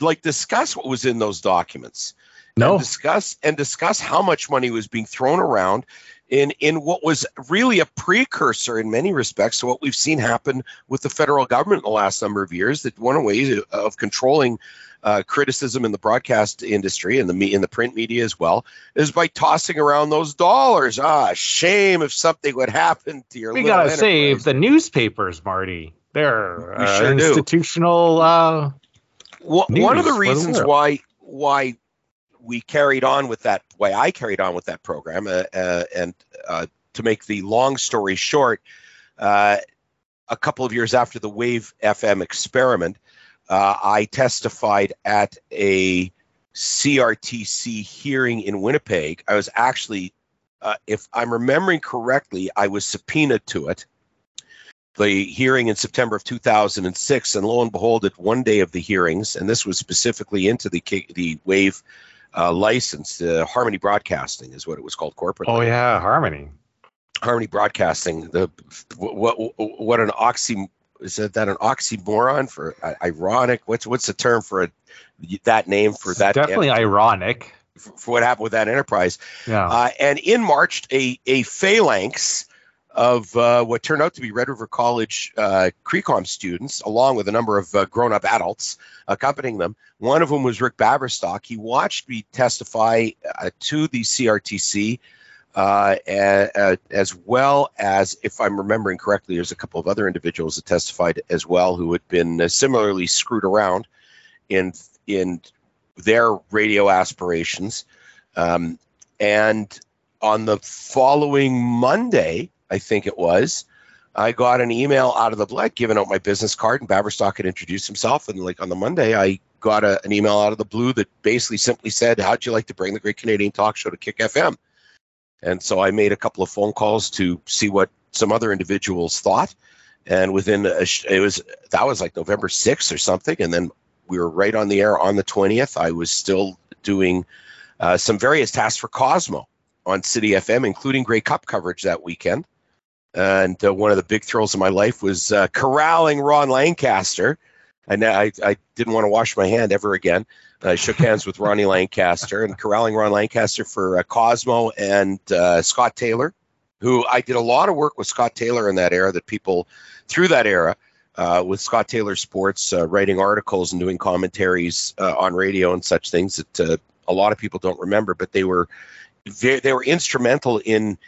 like discuss what was in those documents. no, and discuss and discuss how much money was being thrown around in in what was really a precursor in many respects to what we've seen happen with the federal government in the last number of years. That one way of controlling uh, criticism in the broadcast industry and the me- in the print media as well is by tossing around those dollars. Ah, shame if something would happen to your. we gotta save the newspapers, Marty. They're uh, sure institutional. Uh, Wha- one of the for the reasons why why we carried on with that way I carried on with that program uh, uh, and uh, to make the long story short uh, a couple of years after the Wave FM experiment uh, I testified at a CRTC hearing in Winnipeg. I was actually uh, if I'm remembering correctly I was subpoenaed to it. The hearing in September of 2006, and lo and behold, at one day of the hearings, and this was specifically into the the Wave uh, license, uh, Harmony Broadcasting is what it was called corporately. oh yeah, Harmony. Harmony Broadcasting. The what what, what an oxy is that, that an oxymoron for uh, ironic? What's what's the term for a, that name for that Definitely ironic. for, for what happened with that enterprise? Yeah. Uh, and in marched a, a phalanx of uh, what turned out to be Red River College uh, CreComm students, along with a number of uh, grown up adults accompanying them. One of them was Rick Baverstock. He watched me testify uh, to the CRTC. Uh, as well as, if I'm remembering correctly, there's a couple of other individuals that testified as well who had been uh, similarly screwed around in in their radio aspirations. Um, and on the following Monday, I think it was, I got an email out of the blood giving out my business card, and Baverstock had introduced himself. And like on the Monday, I got a, an email out of the blue that basically simply said, "How'd you like to bring the Great Canadian Talk Show to Kick FM?" And so I made a couple of phone calls to see what some other individuals thought. And within a, it was that was like November sixth or something, and then we were right on the air on the twentieth. I was still doing uh, some various tasks for Cosmo on City FM, including Grey Cup coverage that weekend. And uh, one of the big thrills of my life was uh, corralling Ron Lancaster. And I, I didn't want to wash my hand ever again. I shook hands with Ronnie Lancaster and corralling Ron Lancaster for uh, Cosmo and uh, Scott Taylor, who I did a lot of work with Scott Taylor in that era that people through that era uh, with Scott Taylor Sports, uh, writing articles and doing commentaries uh, on radio and such things that uh, a lot of people don't remember, but they were they, they were instrumental in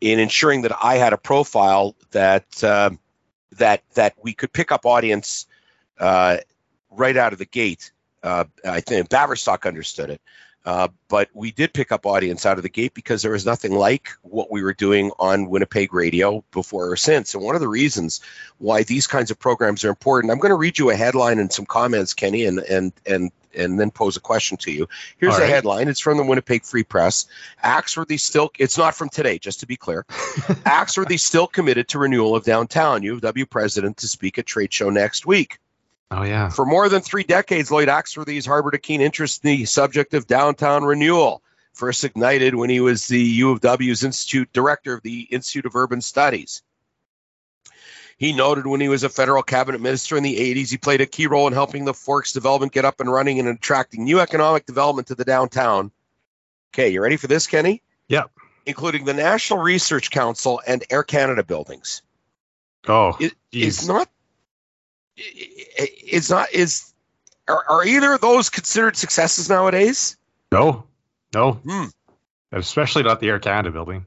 in ensuring that I had a profile that uh, that that we could pick up audience uh, right out of the gate. Uh, I think Baverstock understood it, uh, but we did pick up audience out of the gate because there was nothing like what we were doing on Winnipeg radio before or since. And one of the reasons why these kinds of programs are important, I'm going to read you a headline and some comments, Kenny, and and and and then pose a question to you. Here's All a headline. It's from the Winnipeg Free Press. Axworthy still. It's not from today, just to be clear. Axworthy still committed to renewal of downtown. U of W president to speak at trade show next week. Oh yeah. For more than three decades, Lloyd Axworthy has harbored a keen interest in the subject of downtown renewal. First ignited when he was the U of W's Institute Director of the Institute of Urban Studies. He noted when he was a federal cabinet minister in the 80s, he played a key role in helping the Forks development get up and running and attracting new economic development to the downtown. Okay, you ready for this, Kenny? Yep. Including the National Research Council and Air Canada buildings. Oh, It, it's not. I- i- It's not. Is are, are either of those considered successes nowadays? no, no, Hmm. especially not the Air Canada building.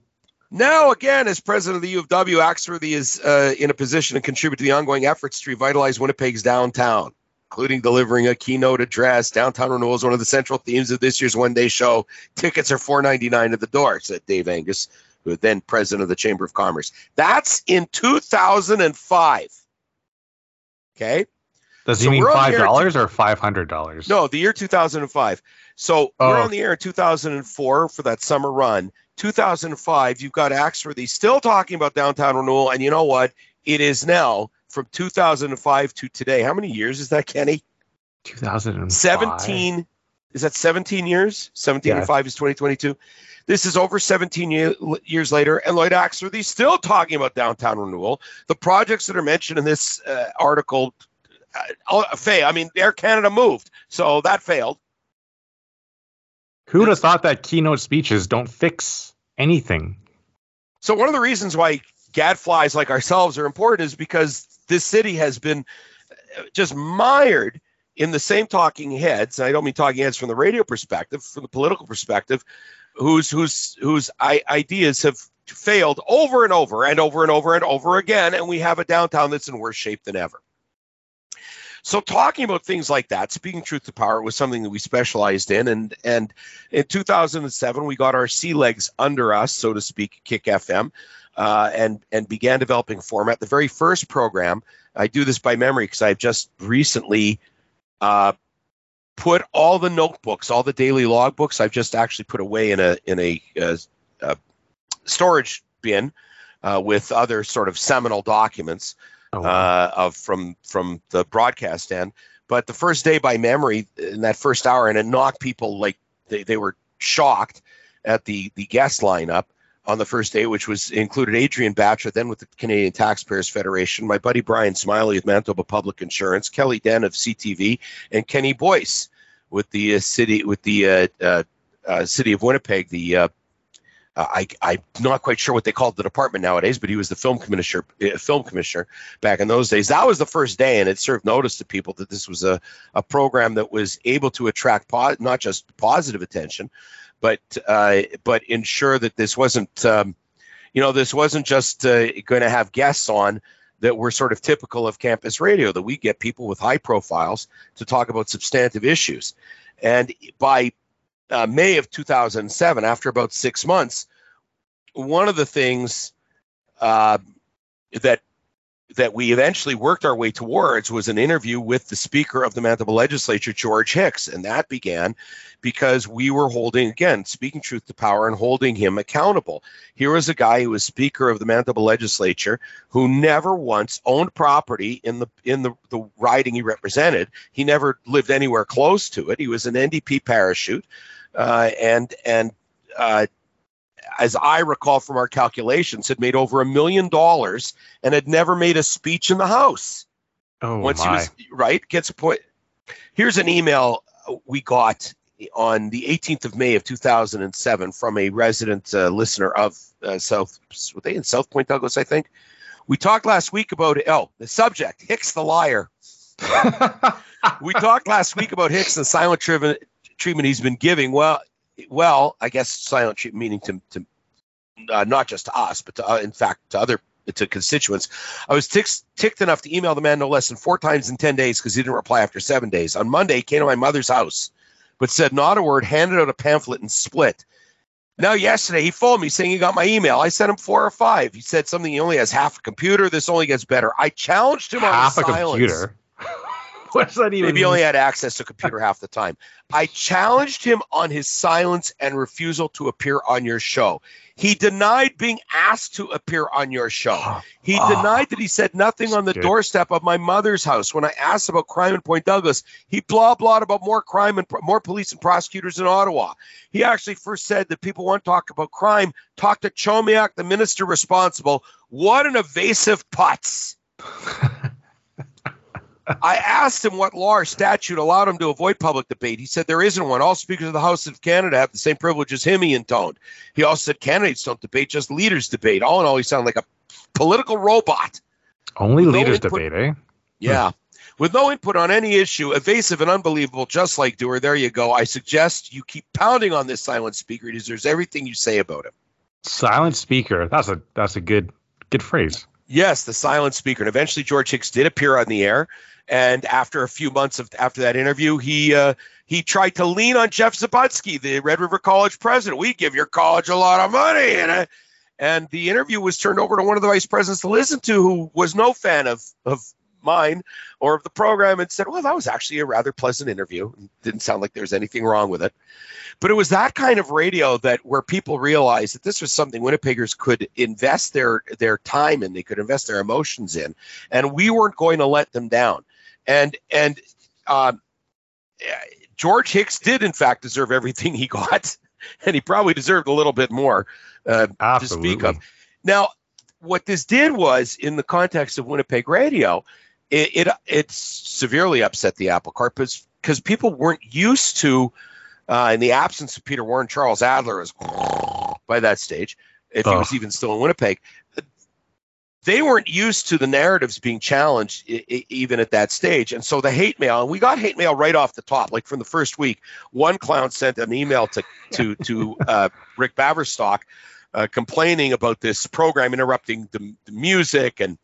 Now, again, as president of the U of W, Axworthy is uh, in a position to contribute to the ongoing efforts to revitalize Winnipeg's downtown, including delivering a keynote address. Downtown renewal is one of the central themes of this year's one-day show. Tickets are four ninety nine at the door," said Dave Angus, who was then president of the Chamber of Commerce. That's in two thousand and five. Okay. Does he So mean we're on five dollars or five hundred dollars? No, the year 2005. So Oh. we're on the air in 2004 for that summer run. 2005, you've got Axworthy still talking about downtown renewal, and you know what? It is now from 2005 to today. How many years is that, Kenny? two thousand and 17. Is that 17 years? 17 Yeah. and 5 is 2022. This is over 17 year, years later, and Lloyd Axworthy is still talking about downtown renewal. The projects that are mentioned in this uh, article uh, fail. I mean, Air Canada moved, so that failed. Who would have thought that keynote speeches don't fix anything? So one of the reasons why gadflies like ourselves are important is because this city has been uh, just mired in the same talking heads. And I don't mean talking heads from the radio perspective, from the political perspective, whose whose whose ideas have failed over and over and over and over and over again, and we have a downtown that's in worse shape than ever. So talking about things like that, speaking truth to power was something that we specialized in, and and in 2007 we got our sea legs under us, so to speak, Kick FM, uh, and and began developing format. The very first program, I do this by memory because I've just recently uh, put all the notebooks, all the daily logbooks, I've just actually put away in a in a, uh uh storage bin uh, with other sort of seminal documents Oh, wow. uh, of from from the broadcast end. But the first day by memory in that first hour, and it knocked people like they, they were shocked at the the guest lineup on the first day, which was included Adrienne Batra, then with the Canadian Taxpayers Federation, my buddy Brian Smiley of Manitoba Public Insurance, Kelly Dehn of CTV, and Kenny Boyce with the uh, city with the uh, uh, uh, city of Winnipeg, the uh, uh, I, I'm not quite sure what they called the department nowadays, but he was the film commissioner. Film commissioner back in those days. That was the first day, and it served notice to people that this was a, a program that was able to attract po- not just positive attention, but uh, but ensure that this wasn't, um, you know, this wasn't just uh, going to have guests on that were sort of typical of campus radio. That we get people with high profiles to talk about substantive issues, and by uh, May of 2007, after about six months, one of the things uh, that that we eventually worked our way towards was an interview with the Speaker of the Manitoba Legislature, George Hicks, and that began because we were holding again speaking truth to power and holding him accountable. Here was a guy who was Speaker of the Manitoba Legislature who never once owned property in the in the, the riding he represented. He never lived anywhere close to it. He was an NDP parachute, uh, and and uh, as I recall from our calculations, had made over a million dollars and had never made a speech in the House. Oh Once my! he was right, gets a point. Here's an email we got on the 18th of May of 2007 from a resident uh, listener of uh, South. Were they in South Point, Douglas? I think. We talked last week about oh the subject Hicks the liar. we talked last week about Hicks and the silent treatment he's been giving. Well, well, I guess silent treatment meaning to, to uh, not just to us, but to, uh, in fact to other to constituents. I was ticked, ticked enough to email the man no less than four times in ten days because he didn't reply after seven days. On Monday, he came to my mother's house, but said not a word, handed out a pamphlet and split. Now, yesterday he phoned me saying he got my email. I sent him four or five. He said something. He only has half a computer. This only gets better. I challenged him Half a silence. computer. That even? Maybe he mean? only had access to a computer half the time. I challenged him on his silence and refusal to appear on your show. He denied being asked to appear on your show. He Oh, denied that he said nothing on the doorstep of my mother's house. When I asked about crime in Point Douglas, he blah blah about more crime and more police and prosecutors in Ottawa. He actually first said that people want to talk about crime. Talk to Chomiak, the minister responsible. What an evasive putz. I asked him what law or statute allowed him to avoid public debate. He said there isn't one. All speakers of the House of Canada have the same privilege as him, he intoned. He also said candidates don't debate, just leaders debate. All in all, he sounded like a political robot. Only No leaders input- debate, eh? Yeah. With no input on any issue, evasive and unbelievable, just like Doer. There you go. I suggest you keep pounding on this silent speaker. He deserves everything you say about him. Silent speaker. That's a that's a good good phrase. Yes, the silent speaker. And eventually, George Hickes did appear on the air. And after a few months of after that interview, he uh, he tried to lean on Jeff Zabudsky, the Red River College president. We give your college a lot of money, and uh, and the interview was turned over to one of the vice presidents to listen to, who was no fan of of mine or of the program, and said, "Well, that was actually a rather pleasant interview. Didn't sound like there was anything wrong with it." But it was that kind of radio that where people realized that this was something Winnipeggers could invest their their time in, they could invest their emotions in, and we weren't going to let them down. And and um, George Hickes did in fact deserve everything he got, and he probably deserved a little bit more uh, to speak of. Now, what this did was, in the context of Winnipeg radio, it it, it severely upset the apple cart because because people weren't used to, uh, in the absence of Peter Warren, Charles Adler is by that stage, if he was even still in Winnipeg. They weren't used to the narratives being challenged I- I- even at that stage. And so the hate mail, and we got hate mail right off the top, like from the first week. One clown sent an email to to to uh, Rick Baverstock uh, complaining about this program interrupting the, the music and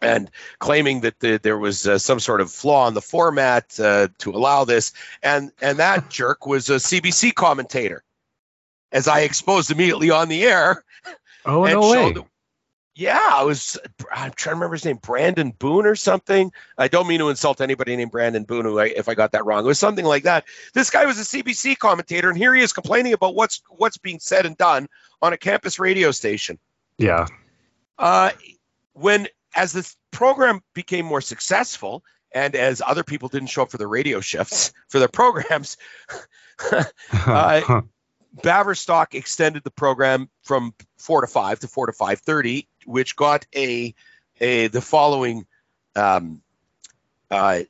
and claiming that the, there was uh, some sort of flaw in the format uh, to allow this, and and that jerk was a CBC commentator, as I exposed immediately on the air. Oh and no way. Yeah, I was. I'm trying to remember his name, Brandon Boone or something. I don't mean to insult anybody named Brandon Boone who I, if I got that wrong. It was something like that. This guy was a CBC commentator, and here he is complaining about what's what's being said and done on a campus radio station. Yeah. Uh, when as this program became more successful, and as other people didn't show up for their radio shifts for their programs, Uh, Baverstock extended the program from four to five to four to five thirty, which got a a the following um, uh,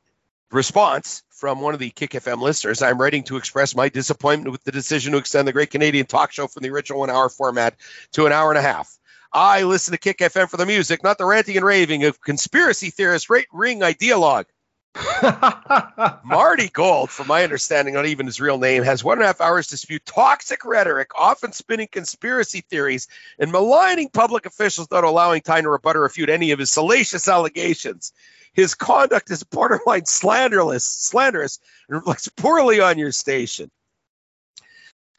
response from one of the Kick FM listeners. I'm writing to express my disappointment with the decision to extend the Great Canadian Talk Show from the original one hour format to an hour and a half. I listen to Kick FM for the music, not the ranting and raving of conspiracy theorists, right ring ideologue. Marty Gold, from my understanding, not even his real name, has one and a half hours to spew toxic rhetoric, often spinning conspiracy theories and maligning public officials, not allowing time to rebut or refute any of his salacious allegations. His conduct is borderline slanderous, slanderous, and reflects poorly on your station.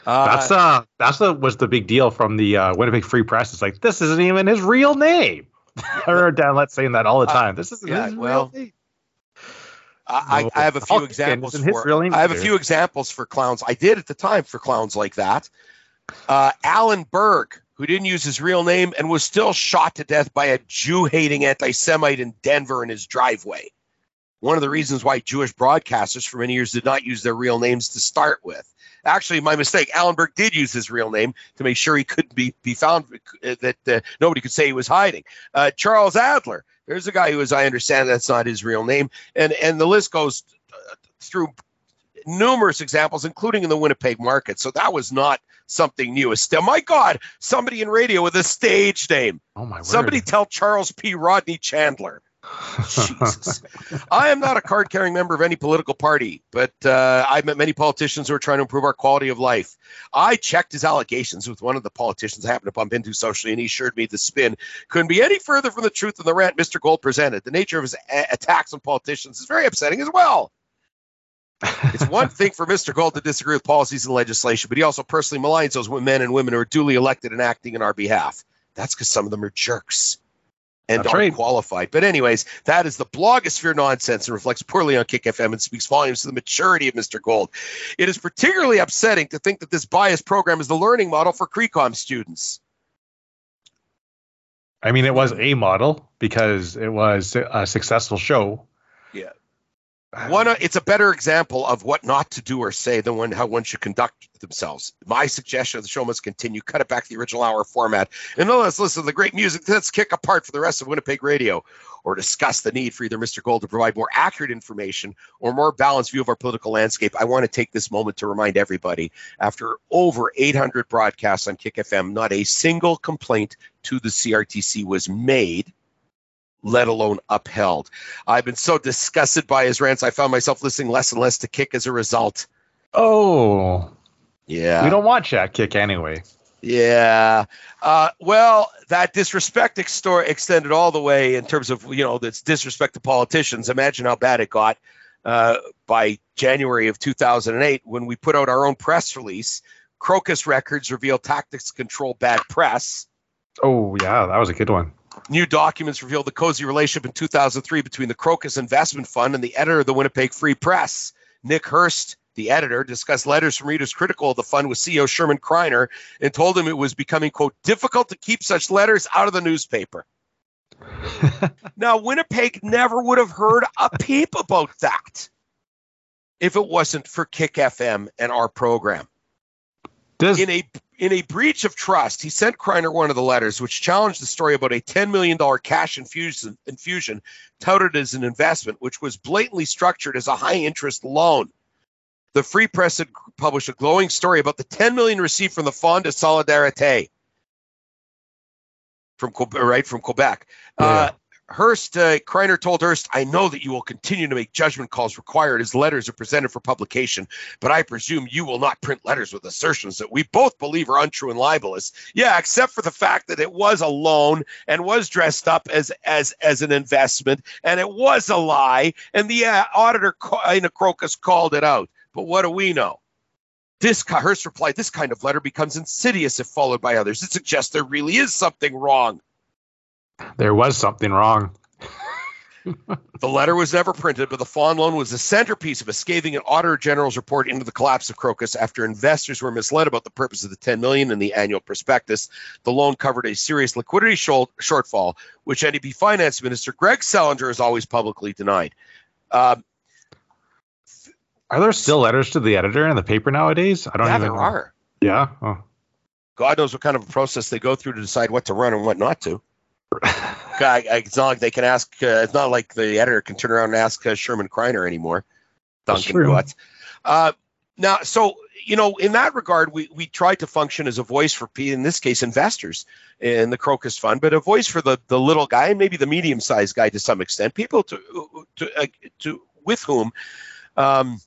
Uh, that's uh that's the was the big deal from the uh, Winnipeg Free Press. It's like this isn't even his real name. I heard Dan Letts saying that all the time. this is, yeah, this is well, real name. I, I have a few examples for. I have a few examples for clowns. I did at the time for clowns like that. Uh, Alan Berg, who didn't use his real name and was still shot to death by a Jew-hating anti-Semite in Denver in his driveway. One of the reasons why Jewish broadcasters for many years did not use their real names to start with. Actually, my mistake. Alan Berg did use his real name to make sure he couldn't be, be found, uh, that uh, nobody could say he was hiding. Uh, Charles Adler, there's a guy who, as I understand, that's not his real name, and and the list goes through numerous examples, including in the Winnipeg market. So that was not something new. Still, my God, somebody in radio with a stage name. Oh my word. Somebody tell Charles P. Rodney Chandler. Jesus. I am not a card carrying member of any political party, but uh, I've met many politicians who are trying to improve our quality of life. I checked his allegations with one of the politicians I happened to bump into socially, and he assured me the spin couldn't be any further from the truth than the rant Mr. Gold presented. The nature of his a- attacks on politicians is very upsetting as well. It's one thing for Mr. Gold to disagree with policies and legislation, but he also personally maligns those men and women who are duly elected and acting in our behalf. That's because some of them are jerks and That's aren't right. qualified. But anyways, that is the blogosphere nonsense and reflects poorly on Kick FM and speaks volumes to the maturity of Mr. Gold. It is particularly upsetting to think that this biased program is the learning model for CreComm students. I mean, it was a model because it was a successful show. Yeah. One, uh, it's a better example of what not to do or say than when, how one should conduct themselves. My suggestion of the show must continue. Cut it back to the original hour format, and let's listen to the great music. Let's kick apart for the rest of Winnipeg radio, or discuss the need for either Mr. Gold to provide more accurate information or more balanced view of our political landscape. I want to take this moment to remind everybody: after over 800 broadcasts on Kick FM, not a single complaint to the CRTC was made let alone upheld. I've been so disgusted by his rants, I found myself listening less and less to Kick as a result. Oh, Yeah. we don't want that kick anyway. Yeah. Uh, well, that disrespect extor- extended all the way in terms of, you know, this disrespect to politicians. Imagine how bad it got uh, by January of 2008 when we put out our own press release. Crocus Records revealed tactics to control bad press. Oh yeah, that was a good one. New documents revealed the cozy relationship in 2003 between the Crocus Investment Fund and the editor of the Winnipeg Free Press. Nick Hirst, the editor, discussed letters from readers critical of the fund with CEO Sherman Kreiner and told him it was becoming, quote, difficult to keep such letters out of the newspaper. now, Winnipeg never would have heard a peep about that if it wasn't for Kick FM and our program Does in a in a breach of trust, he sent Kreiner one of the letters which challenged the story about a $10 million cash infusion, infusion touted as an investment, which was blatantly structured as a high interest loan. The Free Press had published a glowing story about the 10 million received from the Fonds de Solidarité from Quebec, right from Quebec. Uh, Hirst, uh, Kreiner told Hirst, I know that you will continue to make judgment calls required as letters are presented for publication, but I presume you will not print letters with assertions that we both believe are untrue and libelous. Yeah, except for the fact that it was a loan and was dressed up as as as an investment, and it was a lie, and the uh, auditor in a crocus called it out. But what do we know? This Hirst replied, "This kind of letter becomes insidious if followed by others. It suggests there really is something wrong." there was something wrong. The letter was never printed, but the fawn loan was the centerpiece of a scathing and auditor general's report into the collapse of Crocus after investors were misled about the purpose of the 10 million in the annual prospectus. The loan covered a serious liquidity short, shortfall, which NDP Finance Minister Greg Selinger has always publicly denied. Um, Are there still letters to the editor in the paper nowadays? I don't know. yeah, even there know. are. Yeah. Oh. God knows what kind of a process they go through to decide what to run and what not to. I, I, it's not like they can ask. Uh, it's not like the editor can turn around and ask uh, Sherman Kreiner anymore. That's Duncan true. Butts. Uh, now, so you know, in that regard, we we tried to function as a voice for, P- in this case, investors in the Crocus Fund, but a voice for the the little guy and maybe the medium sized guy to some extent, people to to uh, to with whom. Um,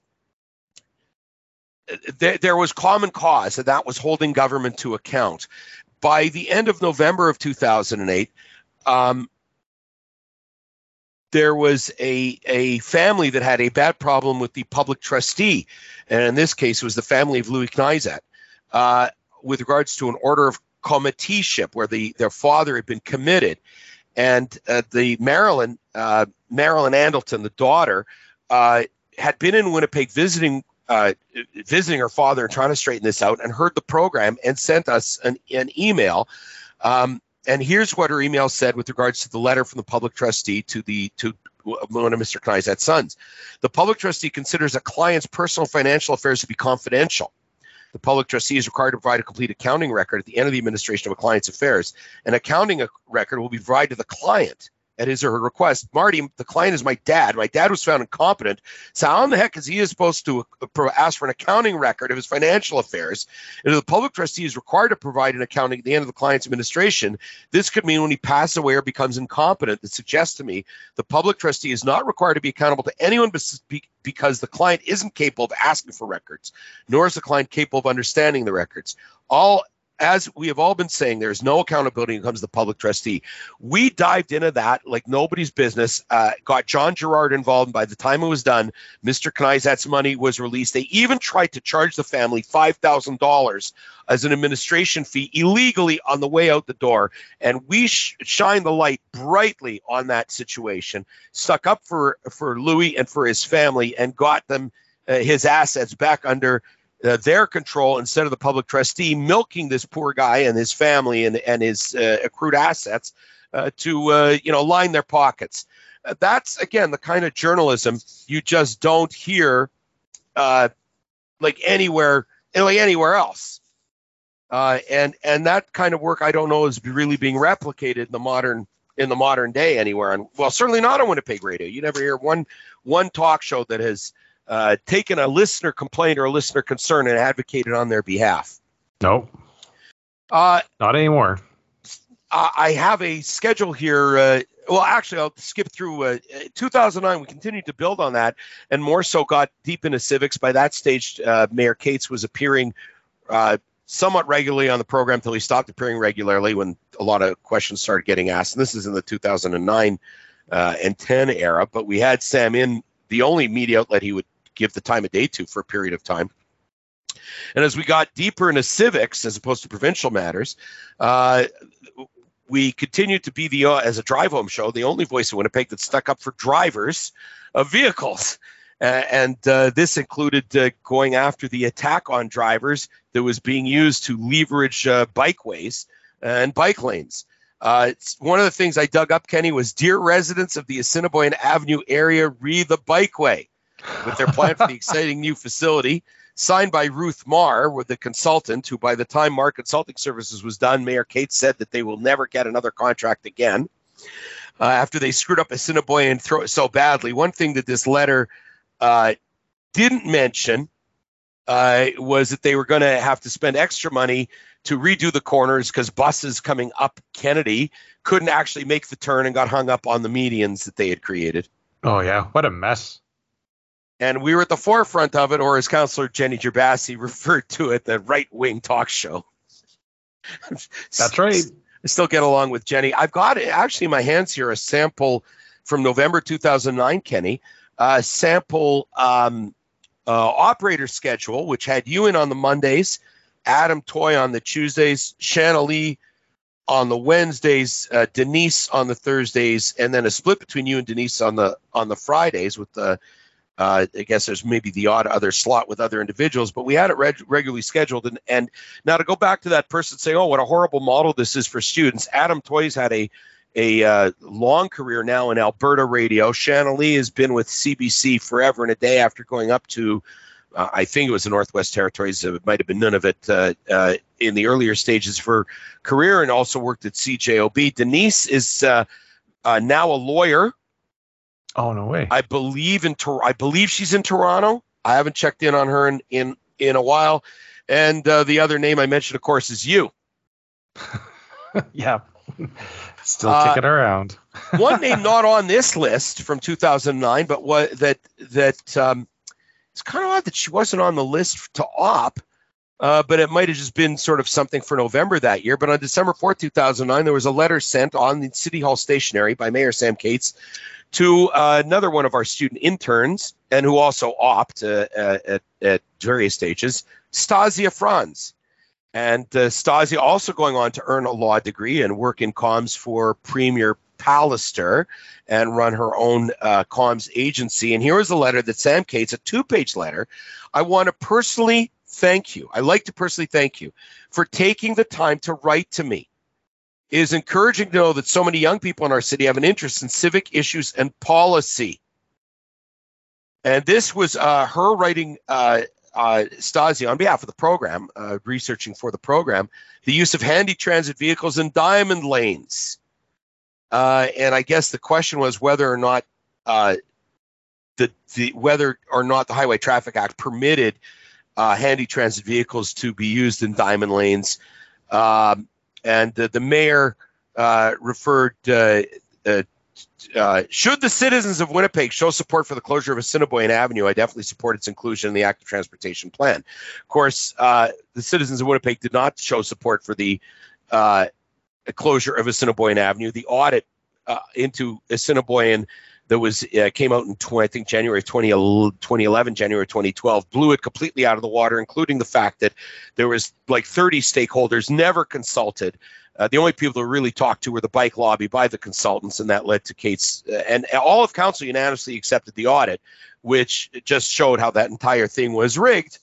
there, there was common cause, and that was holding government to account. By the end of November of 2008, um, there was a, a family that had a bad problem with the public trustee. And in this case, it was the family of Louis Kneizet, uh, with regards to an order of committeeship where the, their father had been committed. and uh, the Marilyn uh, Marilyn Andleton, the daughter, uh, had been in Winnipeg visiting uh, visiting her father and trying to straighten this out, and heard the program and sent us an, an email. Um, and here's what her email said with regards to the letter from the public trustee to the to one of Mr. Knyzat's sons. The public trustee considers a client's personal financial affairs to be confidential. The public trustee is required to provide a complete accounting record at the end of the administration of a client's affairs. An accounting record will be provided to the client at his or her request. Marty, the client is my dad. My dad was found incompetent. So how in the heck is he supposed to uh, ask for an accounting record of his financial affairs? And if the public trustee is required to provide an accounting at the end of the client's administration, this could mean when he passes away or becomes incompetent. That suggests to me the public trustee is not required to be accountable to anyone because the client isn't capable of asking for records, nor is the client capable of understanding the records. All as we have all been saying, there's no accountability when it comes to the public trustee. We dived into that like nobody's business, uh, got Jon Gerrard involved. And by the time it was done, Mr. Knyzat's money was released. They even tried to charge the family $5,000 as an administration fee illegally on the way out the door. And we sh- shined the light brightly on that situation, stuck up for, for Louis and for his family, and got them uh, his assets back under uh, their control instead of the public trustee milking this poor guy and his family and, and his uh, accrued assets uh, to uh, you know line their pockets. Uh, that's again the kind of journalism you just don't hear uh, like anywhere like anywhere else. and and that kind of work I don't know is really being replicated in the modern in the modern day anywhere. And well, certainly not on Winnipeg radio. You never hear one one talk show that has uh, taken a listener complaint or a listener concern and advocated on their behalf. No, uh, not anymore. I have a schedule here. Uh, well, actually, I'll skip through. Uh, 2009, we continued to build on that, and more so got deep into civics. By that stage, uh, Mayor Katz was appearing uh, somewhat regularly on the program until he stopped appearing regularly when a lot of questions started getting asked. And this is in the 2009 uh, and 10 era. But we had Sam in the only media outlet he would give the time of day to for a period of time. And as we got deeper into civics as opposed to provincial matters, uh, we continued to be the uh, as a drive home show the only voice in Winnipeg that stuck up for drivers of vehicles. Uh, and this included uh, going after the attack on drivers that was being used to leverage uh, bikeways and bike lanes. Uh, one of the things I dug up, Kenny, was dear residents of the Assiniboine Avenue area, read the bikeway with their plan for the exciting new facility. Signed by Ruth Marr, with the consultant, who by the time Marr Consulting Services was done, Mayor Katz said that they will never get another contract again. Uh, after they screwed up Assiniboine and throw it so badly, one thing that this letter uh, didn't mention uh, was that they were going to have to spend extra money to redo the corners because buses coming up Kennedy couldn't actually make the turn and got hung up on the medians that they had created. Oh yeah, what a mess! And we were at the forefront of it, or as Councillor Jenny Gerbasi referred to it, the right wing talk show. That's right. I still get along with Jenny. I've got actually in my hands here a sample from November 2009, Kenny, a sample um, uh, operator schedule, which had you in on the Mondays, Adam Toy on the Tuesdays, Shanna Lee on the Wednesdays, uh, Denise on the Thursdays, and then a split between you and Denise on the on the Fridays with the uh, I guess there's maybe the odd other slot with other individuals, but we had it reg- regularly scheduled. And, and now to go back to that person saying, "Oh, what a horrible model this is for students." Adam Toys had a a uh, long career now in Alberta radio. Shanna Lee has been with CBC forever and a day after going up to, uh, I think it was the Northwest Territories. It might have been Nunavut uh, uh in the earlier stages of her career, and also worked at CJOB. Denise is uh, uh, now a lawyer Oh no way! I believe in Tor- I believe she's in Toronto. I haven't checked in on her in in, in a while. And uh, the other name I mentioned, of course, is you. yeah, still uh, kicking around. one name not on this list from 2009, but what that that um, it's kind of odd that she wasn't on the list to op. Uh, but it might have just been sort of something for November that year. But on December 4th, 2009, there was a letter sent on the City Hall stationery by Mayor Sam Katz to uh, another one of our student interns and who also opt uh, at, at, various stages, Stasia Franz. And uh, Stasia also going on to earn a law degree and work in comms for Premier Pallister and run her own uh, comms agency. And here is a letter that Sam Katz, a two page letter. I want to personally thank you. I like to personally thank you for taking the time to write to me. It is encouraging to know that so many young people in our city have an interest in civic issues and policy. And this was uh, her writing uh, uh, Stasi on behalf of the program, uh, researching for the program, the use of Handi-Transit vehicles in diamond lanes. Uh, and I guess the question was whether or not uh, the, the whether or not the Highway Traffic Act permitted uh, Handi-Transit vehicles to be used in diamond lanes. Um, and the mayor uh, referred uh, should the citizens of Winnipeg show support for the closure of Assiniboine Avenue, I definitely support its inclusion in the active transportation plan. Of course, uh, the citizens of Winnipeg did not show support for the uh, closure of Assiniboine Avenue. The audit uh, into Assiniboine that was uh, came out in 20, I think January 20, 2011, January 2012, blew it completely out of the water, including the fact that there was like 30 stakeholders never consulted uh, the only people who really talked to were the bike lobby by the consultants, and that led to Kate's. Uh, and all of council unanimously accepted the audit, which just showed how that entire thing was rigged.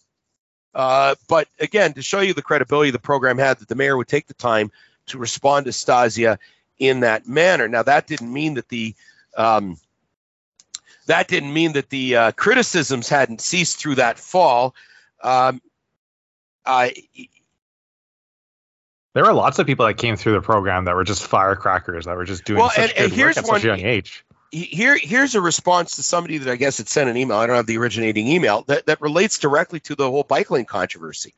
Uh, but again, to show you the credibility the program had, that the mayor would take the time to respond to Stasia in that manner. Now, that didn't mean that the um, that didn't mean that the uh, criticisms hadn't ceased through that fall. Um, there were lots of people that came through the program that were just firecrackers that were just doing well, such and, good and here's work at one, such a young age. Here, here's a response to somebody that I guess had sent an email. I don't have the originating email that, that relates directly to the whole bike lane controversy.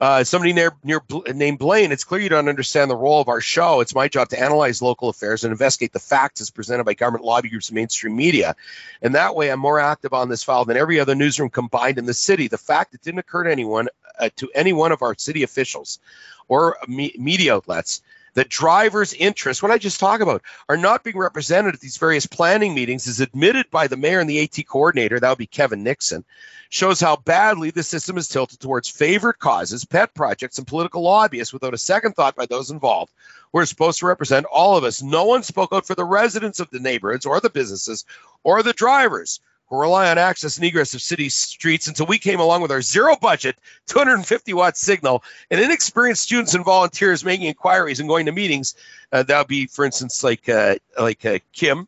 Uh, somebody near, near named Blaine. It's clear you don't understand the role of our show. It's my job to analyze local affairs and investigate the facts as presented by government lobby groups and mainstream media. And that way, I'm more active on this file than every other newsroom combined in the city. The fact it didn't occur to anyone, uh, to any one of our city officials, or me- media outlets that drivers' interests, what I just talked about, are not being represented at these various planning meetings, is admitted by the mayor and the AT coordinator, that would be Kevin Nixon, shows how badly the system is tilted towards favorite causes, pet projects, and political lobbyists without a second thought by those involved. We're supposed to represent all of us. No one spoke out for the residents of the neighborhoods or the businesses or the drivers who rely on access and egress of city streets until we came along with our zero budget, 250 watt signal, and inexperienced students and volunteers making inquiries and going to meetings. Uh, that would be, for instance, like uh, like uh, Kim,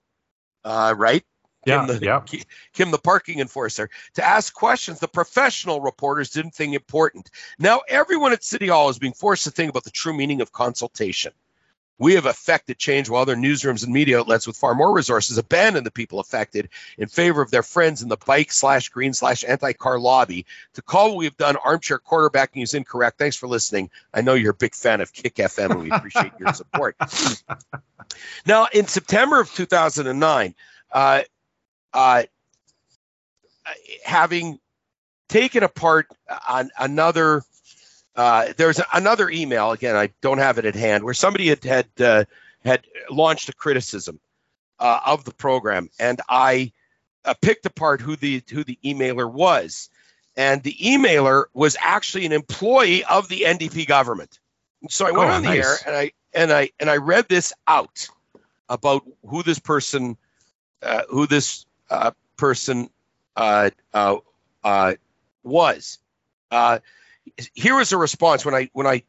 uh, right? Yeah, the, yeah. Kim, the parking enforcer, to ask questions the professional reporters didn't think important. Now everyone at City Hall is being forced to think about the true meaning of consultation. We have affected change while other newsrooms and media outlets with far more resources abandon the people affected in favor of their friends in the bike slash green slash anti car lobby. To call what we've done armchair quarterbacking is incorrect. Thanks for listening. I know you're a big fan of Kick FM and we appreciate your support. now, in September of 2009, uh, uh, having taken apart another uh, there's another email again. I don't have it at hand where somebody had had uh, had launched a criticism uh, of the program, and I uh, picked apart who the who the emailer was, and the emailer was actually an employee of the NDP government. So I went oh, on the nice. air and I and I and I read this out about who this person uh, who this uh, person was here was a response when I when I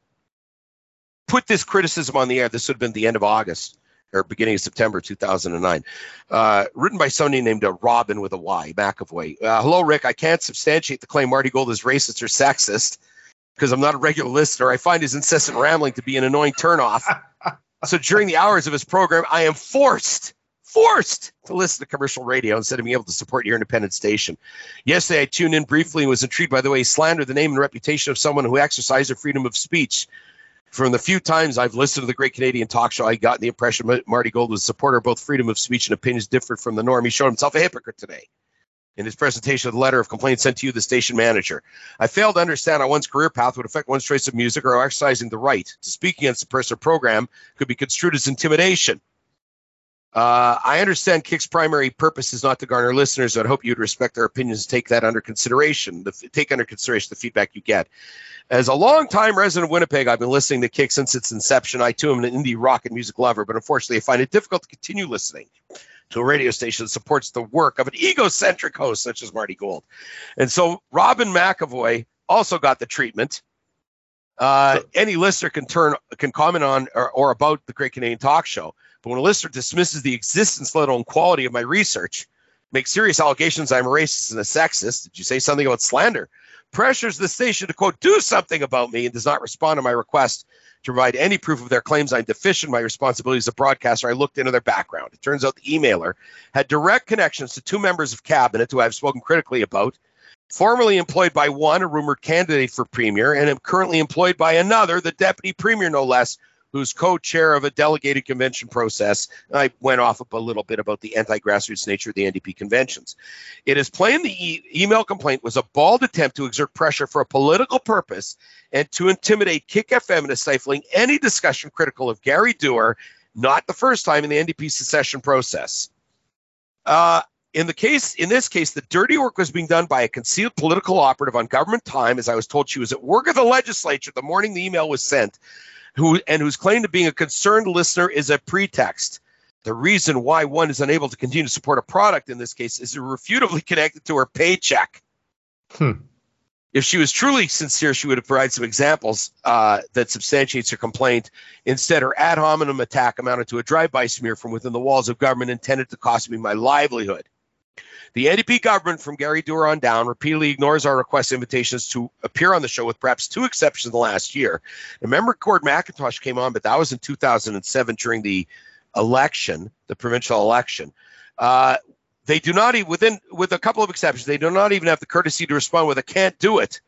put this criticism on the air. This would have been the end of August or beginning of September 2009. Uh, written by somebody named uh, Robyn with a Y, McAvoy. Uh, Hello, Rick. I can't substantiate the claim Marty Gold is racist or sexist because I'm not a regular listener. I find his incessant rambling to be an annoying turnoff. so during the hours of his program, I am forced forced to listen to commercial radio instead of being able to support your independent station. Yesterday, I tuned in briefly and was intrigued by the way he slandered the name and reputation of someone who exercised their freedom of speech. From the few times I've listened to the Great Canadian Talk Show, I got the impression Marty Gold was a supporter of both freedom of speech and opinions different from the norm. He showed himself a hypocrite today in his presentation of the letter of complaint sent to you, the station manager. I failed to understand how one's career path would affect one's choice of music or exercising the right to speak against a person or program could be construed as intimidation. Uh, I understand Kick's primary purpose is not to garner listeners. I'd hope you'd respect their opinions and take that under consideration. The, take under consideration the feedback you get. As a longtime resident of Winnipeg, I've been listening to Kick since its inception. I too am an indie rock and music lover, but unfortunately, I find it difficult to continue listening to a radio station that supports the work of an egocentric host such as Marty Gold. And so Robyn McAvoy also got the treatment. Uh, any listener can turn can comment on or, or about the Great Canadian Talk Show, but when a listener dismisses the existence, let alone quality, of my research, makes serious allegations I'm a racist and a sexist. Did you say something about slander? Pressures the station to quote do something about me and does not respond to my request to provide any proof of their claims I'm deficient in my responsibilities as a broadcaster. I looked into their background. It turns out the emailer had direct connections to two members of cabinet who I've spoken critically about. Formerly employed by one, a rumored candidate for premier, and am currently employed by another, the deputy premier, no less, who's co-chair of a delegated convention process. I went off a little bit about the anti-grassroots nature of the NDP conventions. It is plain the e- email complaint was a bald attempt to exert pressure for a political purpose and to intimidate Kick FM into stifling any discussion critical of Gary Doer, not the first time in the NDP secession process. Uh, in the case, in this case, the dirty work was being done by a concealed political operative on government time, as I was told she was at work at the legislature the morning the email was sent, who and whose claim to being a concerned listener is a pretext. The reason why one is unable to continue to support a product in this case is irrefutably connected to her paycheck. Hmm. If she was truly sincere, she would have provided some examples uh, that substantiates her complaint. Instead, her ad hominem attack amounted to a drive-by smear from within the walls of government intended to cost me my livelihood. The NDP government from Gary Doer on down repeatedly ignores our request invitations to appear on the show with perhaps two exceptions in the last year. Remember, Gord Mackintosh came on, but that was in 2007 during the election, the provincial election. Uh, they do not even, within, with a couple of exceptions, they do not even have the courtesy to respond with a can't do it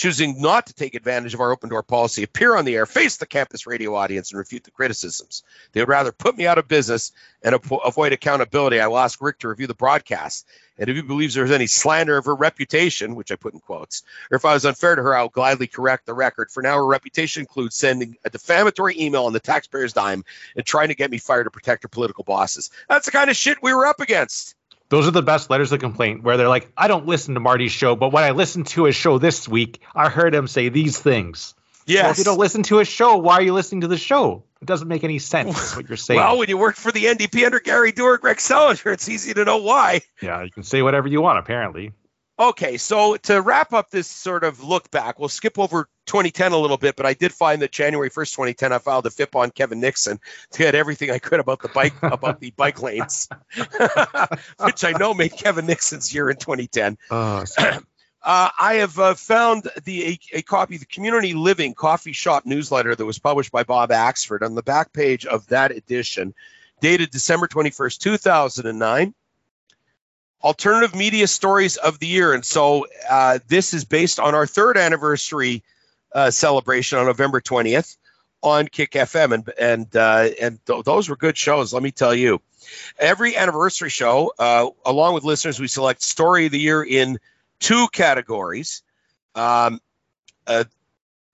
choosing not to take advantage of our open door policy, appear on the air, face the campus radio audience, and refute the criticisms. They would rather put me out of business and avoid accountability. I will ask Rick to review the broadcast. And if he believes there's any slander of her reputation, which I put in quotes, or if I was unfair to her, I'll gladly correct the record. For now, her reputation includes sending a defamatory email on the taxpayer's dime and trying to get me fired to protect her political bosses. That's the kind of shit we were up against. Those are the best letters of complaint where they're like, I don't listen to Marty's show, but when I listened to his show this week, I heard him say these things. Yes. Well, if you don't listen to his show, why are you listening to the show? It doesn't make any sense what you're saying. well, when you worked for the NDP under Gary Doer, Greg Selinger, it's easy to know why. Yeah, you can say whatever you want, apparently. Okay, so to wrap up this sort of look back, we'll skip over 2010 a little bit, but I did find that January 1st, 2010, I filed a FIP on Kevin Nixon to get everything I could about the bike about the bike lanes, which I know made Kevin Nixon's year in 2010. Oh, Uh, I have uh, found the a, a, copy of the Community Living Coffee Shop newsletter that was published by Bob Axford on the back page of that edition, dated December 21st, 2009 alternative media stories of the year. And so uh, this is based on our third anniversary uh, celebration on November 20th on Kick FM. And, and, uh, and th- those were good shows, let me tell you. Every anniversary show, uh, along with listeners, we select story of the year in two categories. Um, uh,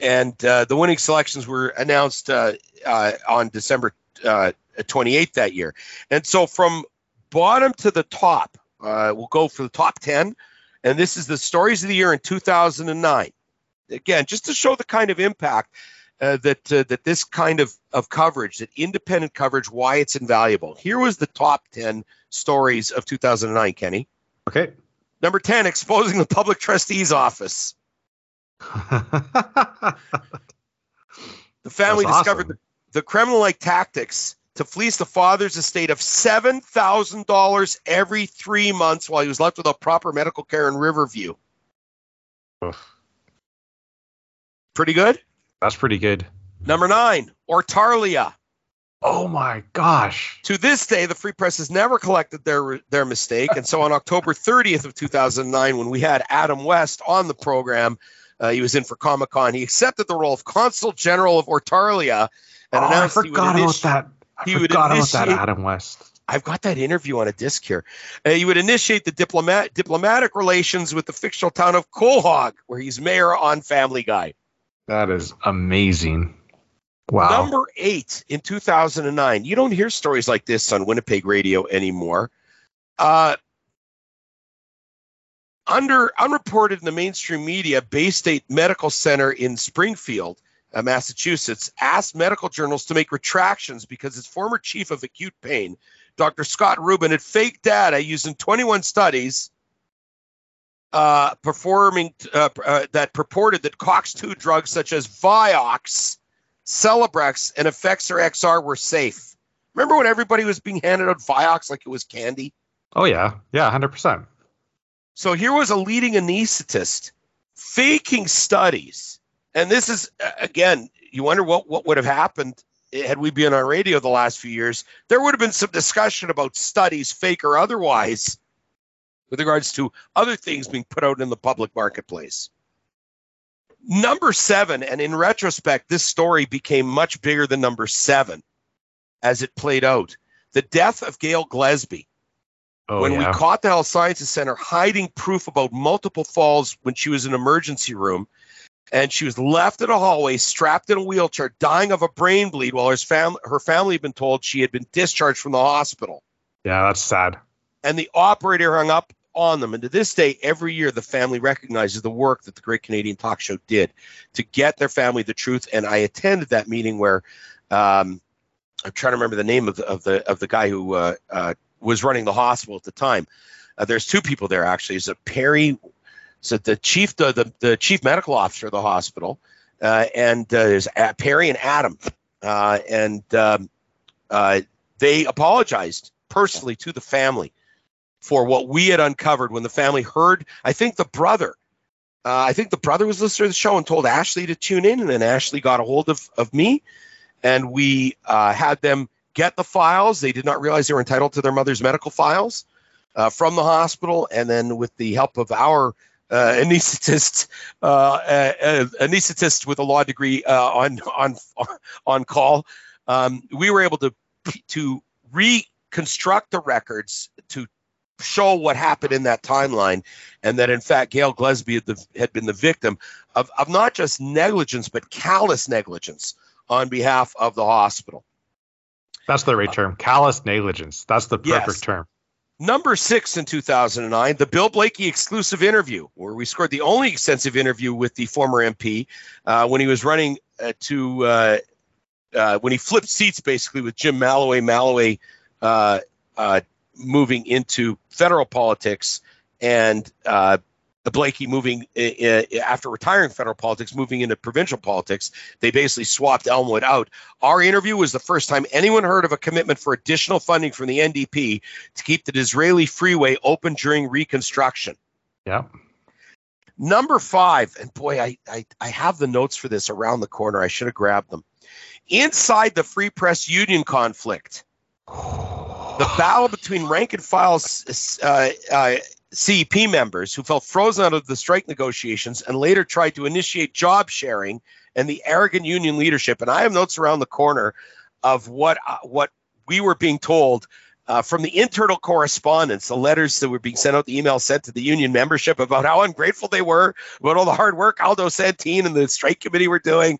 and uh, the winning selections were announced on December 28th that year. And so from bottom to the top, uh, we'll go for the top 10. And this is the stories of the year in 2009. Again, just to show the kind of impact uh, that uh, that this kind of, of coverage, that independent coverage, why it's invaluable. Here was the top 10 stories of 2009, Kenny. Okay. Number 10, exposing the public trustee's office. the family discovered the, the Kremlin like tactics to fleece the father's estate of $7,000 every three months while he was left without proper medical care in Riverview. Oof. Pretty good. That's pretty good. Number nine, Ortarlia. Oh my gosh. To this day, the Free Press has never collected their their mistake, and so on October 30th of 2009, when we had Adam West on the program, uh, he was in for Comic Con. He accepted the role of Consul General of Ortarlia and oh, I announced he would forgot about initi- I he would forgot about that Adam West. I've got that interview on a disc here. Uh, he would initiate the diplomat diplomatic relations with the fictional town of Quahog, where he's mayor on Family Guy. That is amazing. Wow. Number eight in 2009. You don't hear stories like this on Winnipeg radio anymore. Uh, under unreported in the mainstream media, Baystate Medical Center in Springfield, uh, Massachusetts, asked medical journals to make retractions because its former chief of acute pain, Dr. Scott Reuben, had faked data using 21 studies uh, performing uh, uh, that purported that COX-2 drugs such as Vioxx, Celebrex, and Effexor XR were safe. Remember when everybody was being handed out Vioxx like it was candy? Oh yeah, yeah, hundred percent. So here was a leading anesthetist faking studies. And this is, again, you wonder what, what would have happened had we been on radio the last few years. There would have been some discussion about studies, fake or otherwise, with regards to other things being put out in the public marketplace. Number seven, and in retrospect, this story became much bigger than number seven as it played out. The death of Gail Glesby. Oh when yeah. we caught the Health Sciences Center hiding proof about multiple falls when she was in emergency room, and she was left in a hallway, strapped in a wheelchair, dying of a brain bleed, while her family her family had been told she had been discharged from the hospital. yeah, that's sad. And the operator hung up on them. And to this day, every year, the family recognizes the work that the Great Canadian Talk Show did to get their family the truth. And I attended that meeting where um, I'm trying to remember the name of the of the of the guy who uh, uh, was running the hospital at the time. Uh, there's two people there actually. Is a Perry, so the chief the, the the chief medical officer of the hospital, uh, and uh, there's Perry and Adam, uh, and um, uh, they apologized personally to the family for what we had uncovered when the family heard. I think the brother, uh, I think the brother was listening to the show and told Ashley to tune in, and then Ashley got a hold of of me, and we uh, had them get the files. They did not realize they were entitled to their mother's medical files from the hospital, and then with the help of our uh, anesthetist, uh, uh, anesthetist with a law degree uh, on on on call, um, we were able to to reconstruct the records to show what happened in that timeline, and that in fact Gail Glesby had, the, had been the victim of, of not just negligence but callous negligence on behalf of the hospital. That's the right term. Callous negligence. That's the perfect Yes. term. Number six in 2009, the Bill Blaikie exclusive interview, where we scored the only extensive interview with the former MP uh, when he was running uh, to, uh, uh, when he flipped seats basically with Jim Maloway. Maloway uh, uh, moving into federal politics and Blaikie moving uh, uh, after retiring federal politics, moving into provincial politics. They basically swapped Elmwood out. Our interview was the first time anyone heard of a commitment for additional funding from the NDP to keep the Disraeli Freeway open during Reconstruction. Yeah. Number five, and boy, I, I, I have the notes for this around the corner. I should have grabbed them. Inside the Free Press Union conflict, the battle between rank and file uh, uh, CEP members who felt frozen out of the strike negotiations and later tried to initiate job sharing and the arrogant union leadership. And I have notes around the corner of what uh, what we were being told uh, from the internal correspondence, the letters that were being sent out, the emails sent to the union membership about how ungrateful they were, about all the hard work Aldo Santine and the strike committee were doing.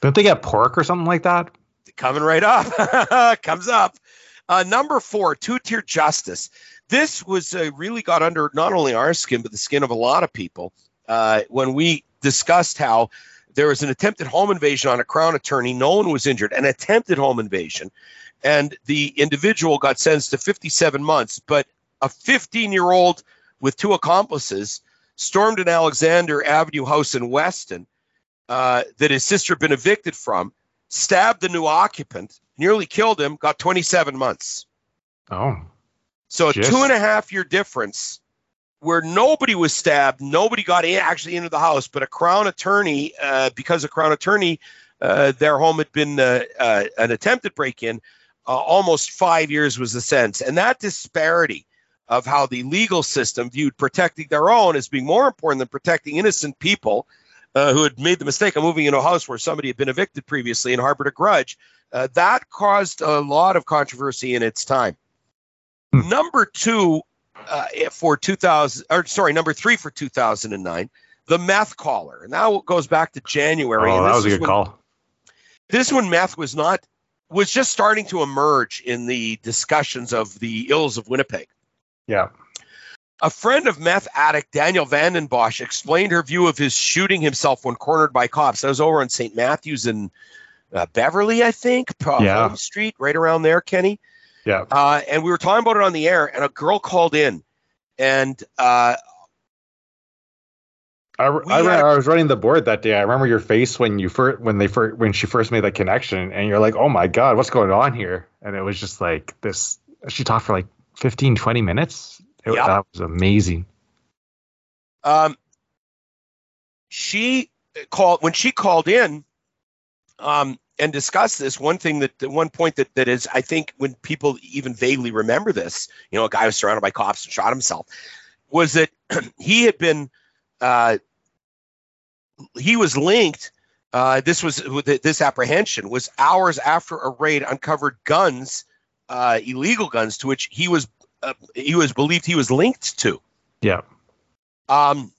Don't they get pork or something like that? Coming right up, comes up. Uh, number four, two-tier justice. This was uh, really got under not only our skin but the skin of a lot of people uh, when we discussed how there was an attempted home invasion on a crown attorney. No one was injured. An attempted home invasion, and the individual got sentenced to 57 months. But a 15-year-old with two accomplices stormed an Alexander Avenue house in Weston uh, that his sister had been evicted from, stabbed the new occupant, nearly killed him, got 27 months. Oh. So a two and a half year difference where nobody was stabbed, nobody got in, actually into the house, but a crown attorney, uh, because a crown attorney, uh, their home had been uh, uh, an attempted break in, uh, almost five years was the sentence. And that disparity of how the legal system viewed protecting their own as being more important than protecting innocent people uh, who had made the mistake of moving into a house where somebody had been evicted previously and harbored a grudge, uh, that caused a lot of controversy in its time. Number two uh, for 2000, or sorry, number three for 2009, the meth caller. And that goes back to January. Oh, and that was a good when- call. this one meth was not was just starting to emerge in the discussions of the ills of Winnipeg. Yeah. A friend of meth addict Daniel Vandenbosch explained her view of his shooting himself when cornered by cops. I was over on St. Matthews in uh, Beverly, I think, uh, Yeah. Street, right around there, Kenny. Yeah. Uh, and we were talking about it on the air, and a girl called in, and uh, I, I, had- I was running the board that day. I remember your face when you first when they first when she first made that connection, and you're like, "Oh my god, what's going on here?" And it was just like this. She talked for like 15, 20 minutes. It, Yep. That was amazing. um, she called when she called in um, and discuss this. One thing that the one point that that is, I think, when people even vaguely remember this, you know, a guy was surrounded by cops and shot himself, was that he had been uh, he was linked. Uh, this was with this apprehension was hours after a raid uncovered guns, uh, illegal guns, to which he was uh, he was believed he was linked to. Yeah. Um,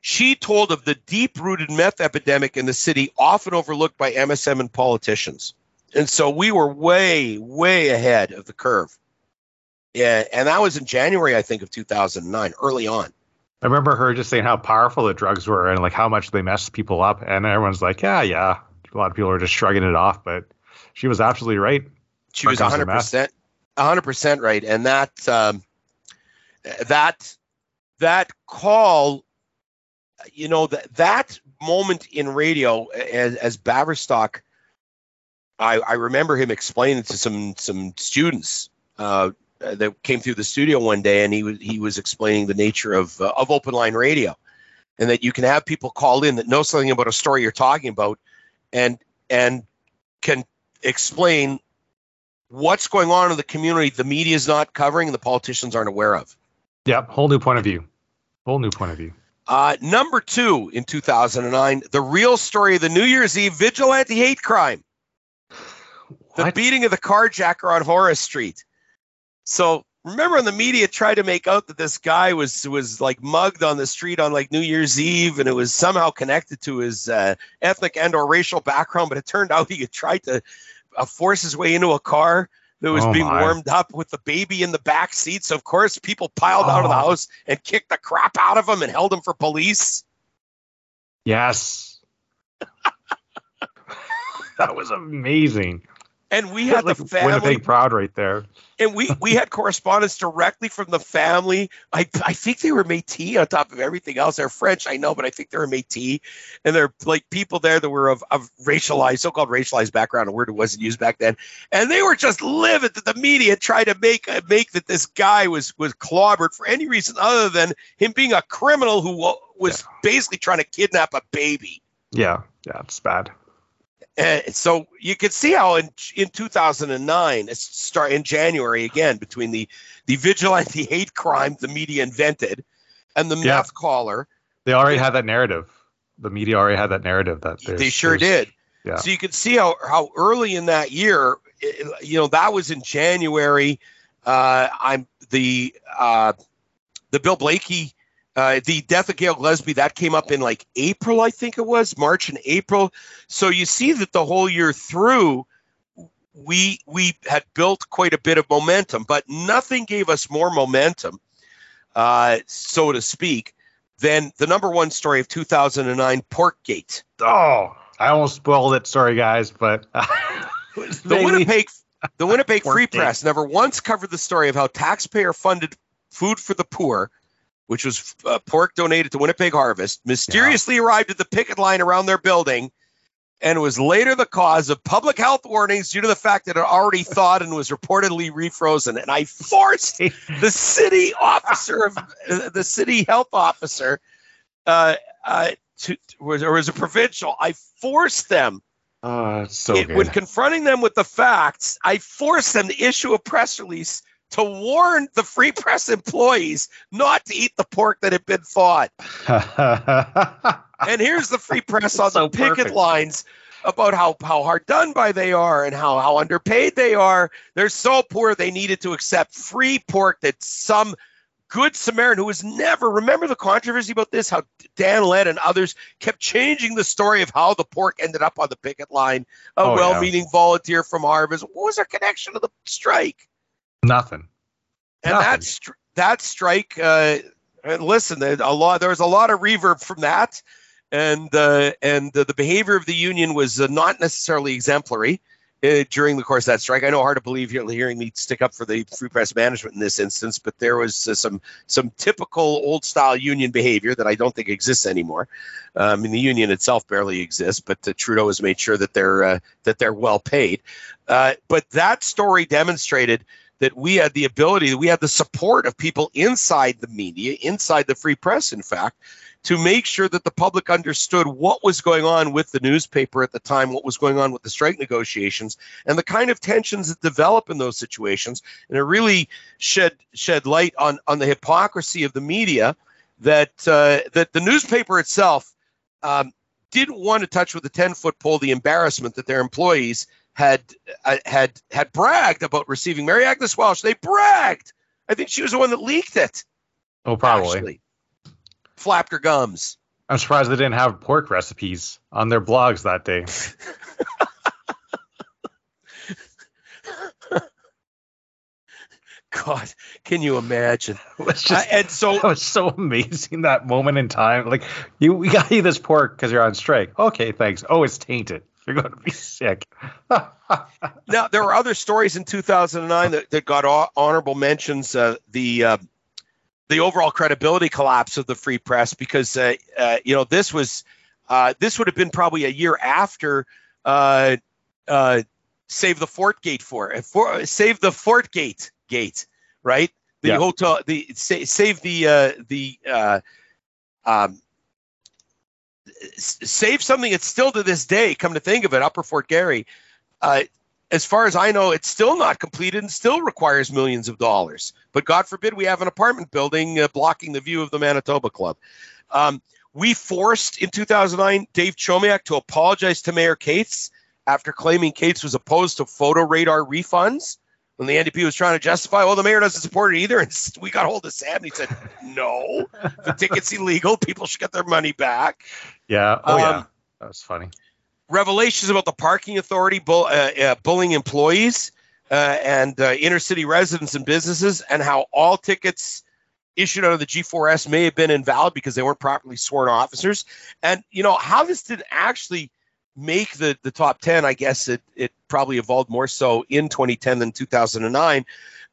she told of the deep rooted meth epidemic in the city, often overlooked by MSM and politicians. And so we were way, way ahead of the curve. Yeah, and that was in January, I think, of 2009, early on. I remember her just saying how powerful the drugs were and like how much they messed people up, and everyone's like, "Yeah, yeah." A lot of people are just shrugging it off, but she was absolutely right. She was When it comes to 100%, 100% right. And that, um, that, that call, you know, that, that moment in radio as, as Baverstock, I, I remember him explaining to some, some students, uh, that came through the studio one day and he was, he was explaining the nature of, uh, of open line radio and that you can have people call in that know something about a story you're talking about and, and can explain what's going on in the community the media is not covering and the politicians aren't aware of. Yep, whole new point of view. Whole new point of view. Uh, number two in 2009, the real story of the New Year's Eve vigilante hate crime, the beating of the carjacker on Horace Street. So remember when the media tried to make out that this guy was was like mugged on the street on like New Year's Eve and it was somehow connected to his uh, ethnic and or racial background, but it turned out he had tried to uh, force his way into a car that was Oh, being my. warmed up with the baby in the back seat. So of course people piled out of the Oh. house and kicked the crap out of him and held him for police. Yes. that was amazing. And we had like the family, Winnipeg proud right there. and we we had correspondence directly from the family. I I think they were Métis on top of everything else. They're French, I know, but I think they were Métis, and they're like people there that were of, of racialized, so-called racialized background, a word that wasn't used back then, and they were just livid that the media tried to make uh, make that this guy was was clobbered for any reason other than him being a criminal who wa- was basically trying to kidnap a baby. Yeah, yeah, it's bad. Uh, so you could see how in in 2009, start in January again between the the vigilante hate crime the media invented and the Yeah. meth caller. They already had that narrative. The media already had that narrative that They sure did. yeah. So you could see how how early in that year, you know, that was in January. Uh, I'm the uh, the Bill Blaikie. Uh, the death of Gail Gillespie that came up in like April, I think it was March and April. So you see that the whole year through, we we had built quite a bit of momentum, but nothing gave us more momentum, uh, so to speak, than the number one story of 2009, Porkgate. Oh, I almost spoiled it. Sorry, guys, but The Winnipeg, the Winnipeg Free. Press never once covered the story of how taxpayer-funded food for the poor, which was uh, pork donated to Winnipeg Harvest, mysteriously arrived at the picket line around their building, and was later the cause of public health warnings due to the fact that it already thawed and was reportedly refrozen. And I forced the city officer of uh, the city health officer, uh, uh, to was or was a provincial. I forced them it's so it- good. when confronting them with the facts, I forced them to issue a press release to warn the free press employees not to eat the pork that had been thawed. And here's the free press on So the picket perfect. lines about how, how hard done by they are and how, how underpaid they are. They're so poor they needed to accept free pork that some good Samaritan who was never, remember the controversy about this? How Dan Lett and others kept changing the story of how the pork ended up on the picket line. A Oh, well meaning volunteer from Harvest. What was our connection to the strike? Nothing. And Nothing. that, stri- that strike, uh, and listen, there- a lot, there was a lot of reverb from that. And uh, and uh, the behavior of the union was uh, not necessarily exemplary uh, during the course of that strike. I know hard to believe you're hearing me stick up for the free press management in this instance, but there was uh, some some typical old style union behavior that I don't think exists anymore. Um, I mean, the union itself barely exists, but uh, Trudeau has made sure that they're uh, that they're well paid. Uh, but that story demonstrated that we had the ability, we had the support of people inside the media, inside the free press, in fact, to make sure that the public understood what was going on with the newspaper at the time, what was going on with the strike negotiations, and the kind of tensions that develop in those situations. And it really shed shed light on on the hypocrisy of the media that uh, that the newspaper itself um, didn't want to touch with a ten foot pole the embarrassment that their employees had uh, had had bragged about receiving Mary Agnes Welch. They bragged. I think she was the one that leaked it. Oh, probably. actually. Flapped her gums. I'm surprised they didn't have pork recipes on their blogs that day. God, can you imagine? It was just and so that was so amazing that moment in time. Like you, we got you this pork because you're on strike. Okay, thanks. Oh, it's tainted. You're going to be sick. now there were other stories in 2009 that, that got honorable mentions. Uh, the uh, the overall credibility collapse of the free press because uh, uh, you know this was uh, this would have been probably a year after uh, uh, save the Fort Gate for, for save the Fort Gate gate right the Yeah. hotel the sa- save the uh, the uh, um, save something that's still to this day come to think of it upper fort garry uh, as far as i know it's still not completed and still requires millions of dollars. But god forbid we have an apartment building uh, blocking the view of the manitoba club. Um, we forced in 2009 dave chomiak to apologize to mayor katz after claiming katz was opposed to photo radar refunds when the NDP was trying to justify, well, the mayor doesn't support it either. And we got hold of Sam and he said, no, the ticket's illegal. People should get their money back. yeah. Oh Um, yeah. That was funny. Revelations about the parking authority bull, uh, uh, bullying employees uh, and uh, inner city residents and businesses, and how all tickets issued out of the G4S may have been invalid because they weren't properly sworn officers. And, you know, how this didn't actually make the, the top 10, I guess it, it probably evolved more so in 2010 than 2009.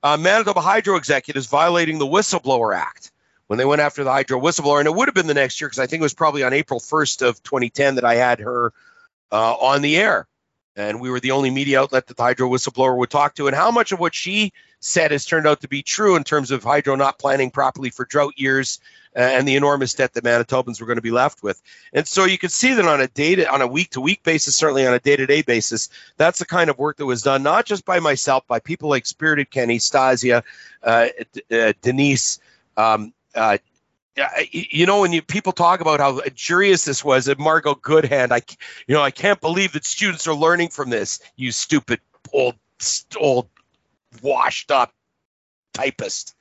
Uh, Manitoba Hydro executives violating the Whistleblower Act when they went after the Hydro whistleblower. And it would have been the next year because I think it was probably on April 1st of 2010 that I had her uh, on the air. And we were the only media outlet that the Hydro whistleblower would talk to. And how much of what she said has turned out to be true in terms of Hydro not planning properly for drought years uh, and the enormous debt that Manitobans were going to be left with. And so you can see that on a day on a week to week basis, certainly on a day to day basis, that's the kind of work that was done not just by myself, by people like Spirited Kenny, Stasia, uh, uh, Denise. Um, uh, you know, when you people talk about how injurious this was, and Margo Goodhand, I, you know, I can't believe that students are learning from this. You stupid old, old, washed up typist.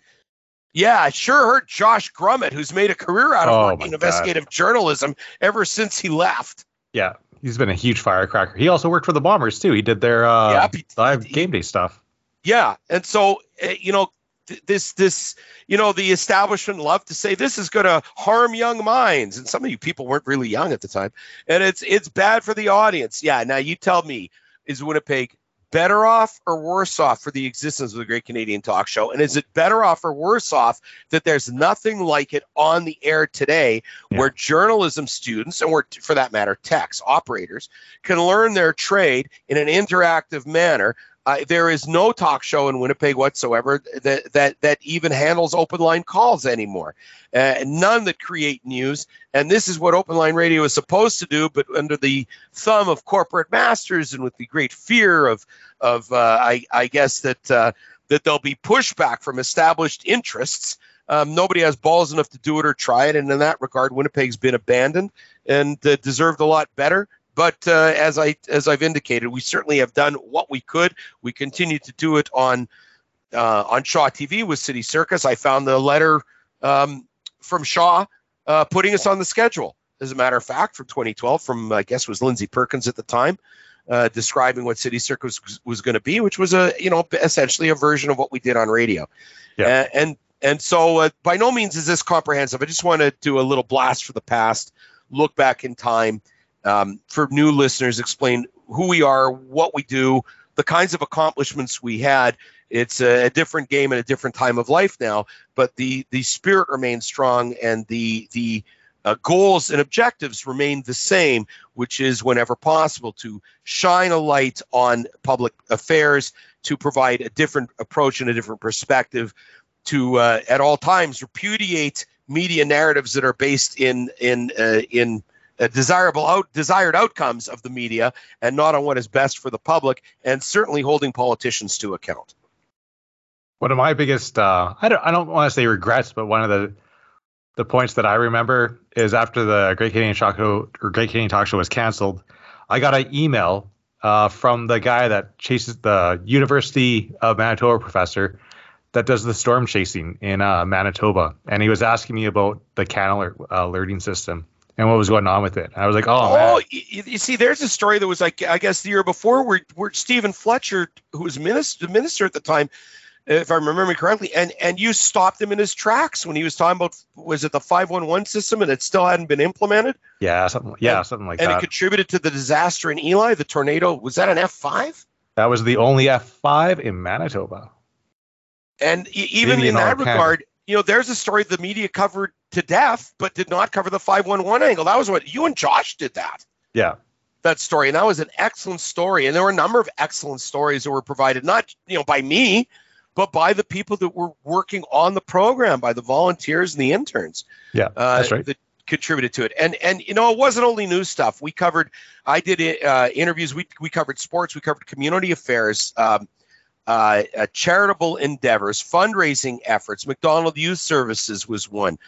Yeah, I sure heard Josh Grummett, who's made a career out of Oh, working my in God. investigative journalism ever since he left. Yeah. He's been a huge firecracker. He also worked for the Bombers too. He did their uh, he- live he- game day stuff. Yeah, and so uh, you know th- this this you know the establishment love to say this is going to harm young minds, and some of you people weren't really young at the time, and it's it's bad for the audience. Yeah, now you tell me, is Winnipeg better off or worse off for the existence of the Great Canadian Talk Show, and is it better off or worse off that there's nothing like it on the air today, Yeah. where journalism students and where for that matter techs operators can learn their trade in an interactive manner uh, there is no talk show in Winnipeg whatsoever that that that even handles open line calls anymore. Uh, none that create news, and this is what open line radio is supposed to do. But under the thumb of corporate masters, and with the great fear of of uh, I, I guess that uh, that there'll be pushback from established interests. Um, nobody has balls enough to do it or try it, and in that regard, Winnipeg's been abandoned and uh, deserved a lot better. But uh, as I as I've indicated, we certainly have done what we could. We continue to do it on uh, on Shaw TV with City Circus. I found the letter um, from Shaw uh, putting us on the schedule. As a matter of fact, from 2012, from I guess it was Lindsey Perkins at the time, uh, describing what City Circus was, was going to be, which was a you know essentially a version of what we did on radio. Yeah. And and so uh, by no means is this comprehensive. I just want to do a little blast for the past, look back in time, um, for new listeners, explain who we are, what we do, the kinds of accomplishments we had. It's a, a different game and a different time of life now, but the the spirit remains strong and the the uh, goals and objectives remain the same, which is whenever possible to shine a light on public affairs, to provide a different approach and a different perspective, to uh, at all times repudiate media narratives that are based in in uh, in uh, desirable out desired outcomes of the media and not on what is best for the public, and certainly holding politicians to account. One of my biggest, uh, I don't, I don't want to say regrets, but one of the the points that I remember is after the Great Canadian Talk Show or Great Canadian Talk Show was canceled, I got an email uh, from the guy that chases the University of Manitoba professor that does the storm chasing in uh, Manitoba, and he was asking me about the can uh, alerting system and what was going on with it. I was like, oh, Oh, you, you see, there's a story that was like I guess the year before, where where Stephen Fletcher, who was minister the minister at the time, if I remember correctly, and and you stopped him in his tracks when he was talking about was it the five one one system and it still hadn't been implemented, yeah, something, yeah, something like that. and it contributed to the disaster in Elie, the tornado. Was that an F five? that was the only F5 in Manitoba. And even in in that regard, you know, there's a story the media covered to death, but did not cover the 511 angle. That was what you and Josh did that. Yeah, That story. And that was an excellent story. And there were a number of excellent stories that were provided, not, you know, by me, but by the people that were working on the program, by the volunteers and the interns yeah, uh, that's right. that contributed to it. And and you know, it wasn't only news stuff. We covered. I did uh, interviews. We we covered sports. We covered community affairs. Um, uh, uh, charitable endeavors, fundraising efforts. Macdonald Youth Services was one.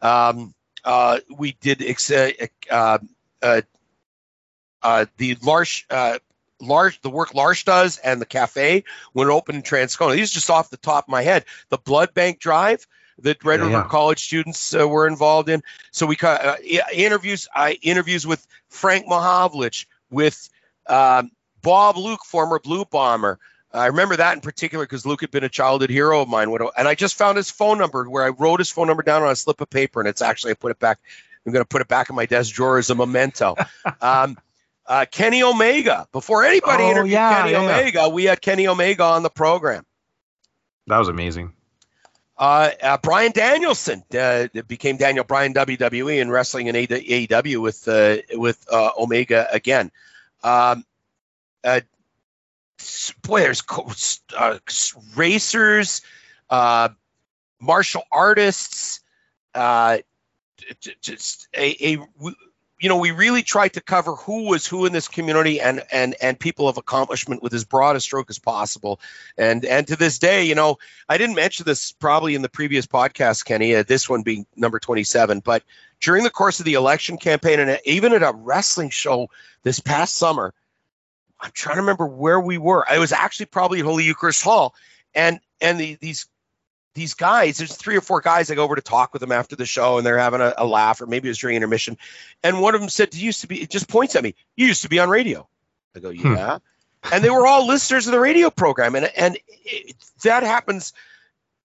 Um, uh, we did ex- uh, uh, uh, the L'Arche, uh, L'Arche, the work L'Arche does, and the cafe when it opened in Transcona. These are just off the top of my head. The blood bank drive that Red River yeah. College students uh, were involved in. So we uh, interviews. I interviews with Frank Mahovlich, with um, Bob Luke, former Blue Bomber. I remember that in particular because Luke had been a childhood hero of mine. And I just found his phone number where I wrote his phone number down on a slip of paper, and it's actually I put it back. I'm going to put it back in my desk drawer as a memento. um, uh, Kenny Omega. Before anybody Oh, interviewed yeah, Kenny yeah. Omega, we had Kenny Omega on the program. That was amazing. Uh, uh, Bryan Danielson uh, became Daniel Bryan WWE and wrestling in AEW with uh, with uh, Omega again. Um, uh, boy, there's uh, racers, uh, martial artists, uh, just a, a you know we really tried to cover who was who in this community and and and people of accomplishment with as broad a stroke as possible. And and to this day you know I didn't mention this probably in the previous podcast, Kenny, uh, this one being number 27, but during the course of the election campaign and even at a wrestling show this past summer, I'm trying to remember where we were. I was actually probably Holy Eucharist Hall, and and the, these these guys, there's three or four guys I go over to talk with them after the show, and they're having a, a laugh, or maybe it was during intermission, and one of them said, "You used to be," it just points at me, "You used to be on radio." I go, Hmm. "Yeah." and they were all listeners of the radio program and and it, that happens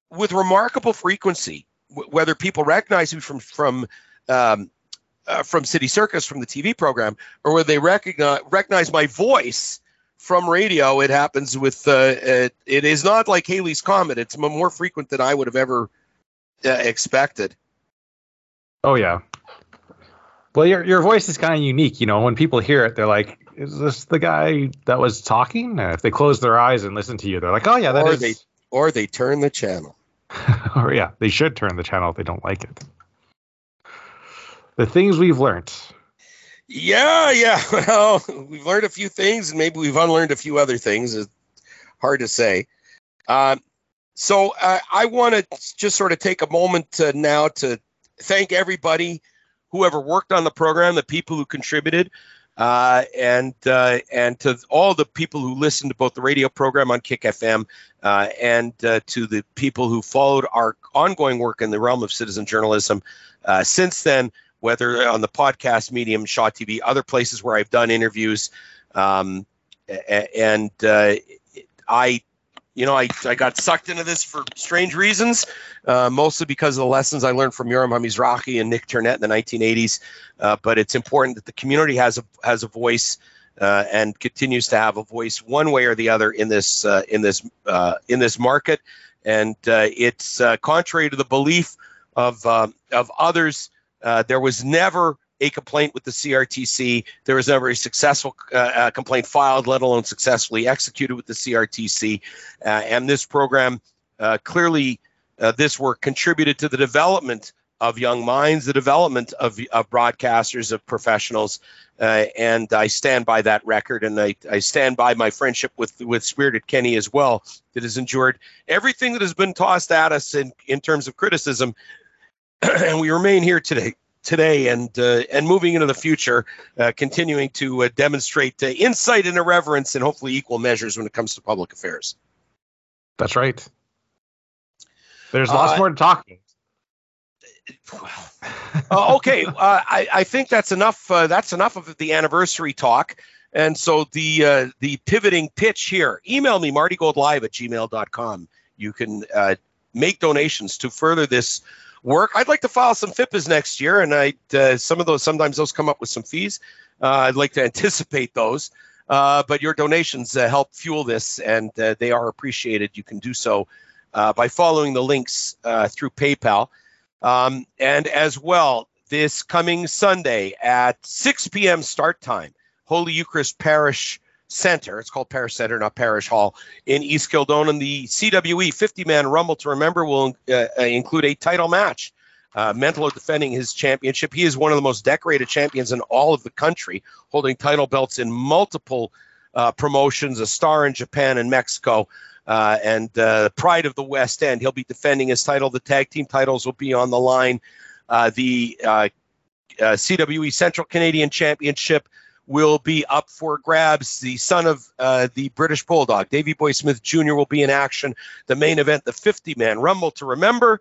with remarkable frequency w- whether people recognize me from from um, uh, from City Circus from the TV program or whether they recognize recognize my voice from radio it happens with uh, it, it is not like Halley's comet it's more frequent than I would have ever uh, expected Oh yeah. Well, your your voice is kind of unique. You know, when people hear it, they're like, "Is this the guy that was talking?" If they close their eyes and listen to you, they're like, "Oh yeah, that or is." they or they turn the channel or yeah, they should turn the channel if they don't like it. The things we've learned. Yeah, yeah. Well, we've learned a few things, and maybe we've unlearned a few other things. It's hard to say. Um, so uh, I want to just sort of take a moment uh, now to thank everybody, whoever worked on the program, the people who contributed. Uh, and uh, and to all the people who listened to both the radio program on Kick FM uh, and uh, to the people who followed our ongoing work in the realm of citizen journalism uh, since then, whether on the podcast medium, Shaw TV, other places where I've done interviews, um, and uh, I you know, I, I got sucked into this for strange reasons, uh, mostly because of the lessons I learned from Yoram Hamizrahi and Nick Ternette in the 1980s. Uh, but it's important that the community has a has a voice uh, and continues to have a voice one way or the other in this uh, in this uh, in this market. And it's contrary to the belief of um, of others. There was never a complaint with the CRTC. There was never a successful uh, uh, complaint filed, let alone successfully executed with the CRTC. Uh, and this program uh, clearly, uh, this work contributed to the development of young minds, the development of, of broadcasters, of professionals. Uh, and I stand by that record, and I, I stand by my friendship with with Spirited Kenny as well, that has endured everything that has been tossed at us in, in terms of criticism. and we remain here today today and uh, and moving into the future, uh, continuing to uh, demonstrate uh, insight and irreverence and hopefully equal measures when it comes to public affairs. That's right. There's lots Uh, more to talk. Uh, okay, uh, I, I think that's enough. Uh, that's enough of the anniversary talk. And so the uh, the pivoting pitch here. Email me martygoldlive at gmail.com. You can uh, make donations to further this work. I'd like to file some FIPAs next year, and I uh, some of those sometimes those come up with some fees. Uh, I'd like to anticipate those. Uh, but your donations uh, help fuel this, and uh, they are appreciated. You can do so uh, by following the links through PayPal. Um, and as well, this coming Sunday at 6 p.m. start time, Holy Eucharist Parish Center, it's called Parish Center, not Parish Hall, in East Kildonan, the CWE 50 man Rumble to Remember will uh, uh, include a title match. Uh, defending his championship. He is one of the most decorated champions in all of the country, holding title belts in multiple uh, promotions, a star in Japan and Mexico, uh, and uh, pride of the West End. He'll be defending his title. The tag team titles will be on the line. Uh, the uh, uh, CWE Central Canadian Championship will be up for grabs. The son of uh, the British Bulldog, Davy Boy Smith Jr., will be in action. The main event, the 50 man Rumble to remember.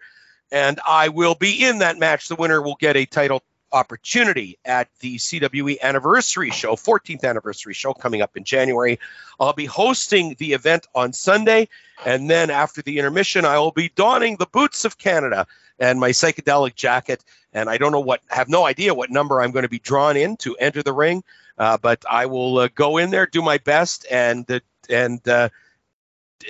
And I will be in that match. The winner will get a title opportunity at the CWE anniversary show, 14th anniversary show coming up in January. I'll be hosting the event on Sunday. And then after the intermission, I will be donning the boots of Canada and my psychedelic jacket. And I don't know what, have no idea what number I'm going to be drawn in to enter the ring. Uh, but I will uh, go in there, do my best, and uh, and uh,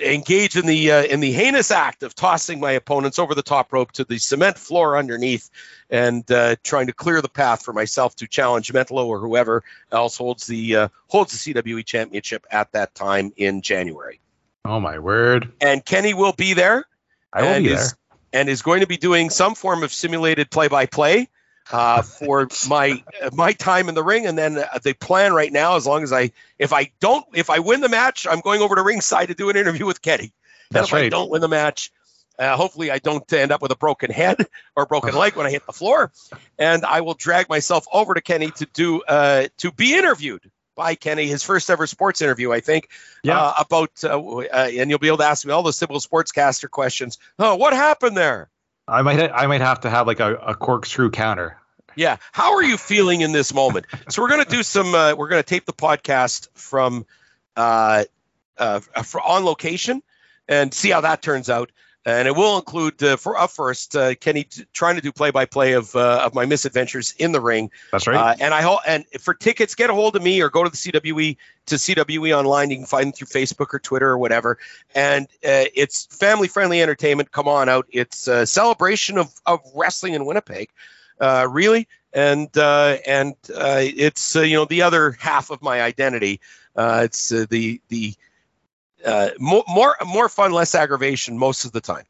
engage in the uh, in the heinous act of tossing my opponents over the top rope to the cement floor underneath, and uh, trying to clear the path for myself to challenge Mentolo or whoever else holds the uh, holds the CWE championship at that time in January. Oh my word! And Kenny will be there. I will be is, there. and is going to be doing some form of simulated play-by-play uh, for my my time in the ring. And then the plan right now, as long as I if I don't if I win the match, I'm going over to ringside to do an interview with Kenny. And That's if I don't win the match, uh, hopefully I don't end up with a broken head or broken leg when I hit the floor, and I will drag myself over to Kenny to do uh, to be interviewed by Kenny, his first ever sports interview, I think, Yeah. uh, about, uh, uh, and you'll be able to ask me all the simple sportscaster questions. Oh, what happened there? I might I might have to have like a, a corkscrew counter. Yeah. How are you feeling in this moment? So we're to do some. Uh, we're to tape the podcast from uh, uh, for on location and see how that turns out. And it will include uh, for up first uh, Kenny t- trying to do play by play of uh, of my misadventures in the ring. That's right. Uh, and I hope and for tickets, get a hold of me or go to the CWE to CWE online. You can find them through Facebook or Twitter or whatever. And uh, it's family friendly entertainment. Come on out. It's a celebration of, of wrestling in Winnipeg, uh, really. And uh, and uh, it's uh, you know the other half of my identity. Uh, it's uh, the the uh, more more more fun, less aggravation most of the time.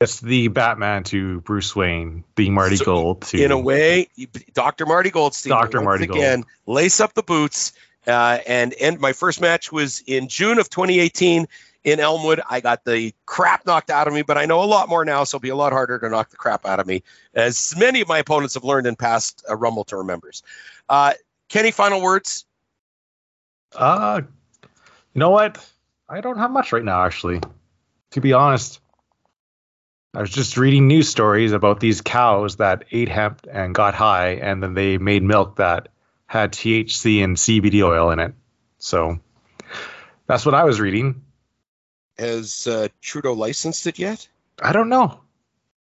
it's the Batman to Bruce Wayne, the Marty So, Gold to in a way, Dr. Marty Goldstein. Dr. once Marty again, lace up the boots. Uh, and and my first match was in June of 2018 in Elmwood. I got the crap knocked out of me, but I know a lot more now, so it'll be a lot harder to knock the crap out of me, as many of my opponents have learned in past uh, Rumble to members. Uh, Kenny, final words. Uh, you know what? I don't have much right now, actually. To be honest, I was just reading news stories about these cows that ate hemp and got high, and then they made milk that had THC and CBD oil in it. So that's what I was reading. Has uh, Trudeau licensed it yet? I don't know.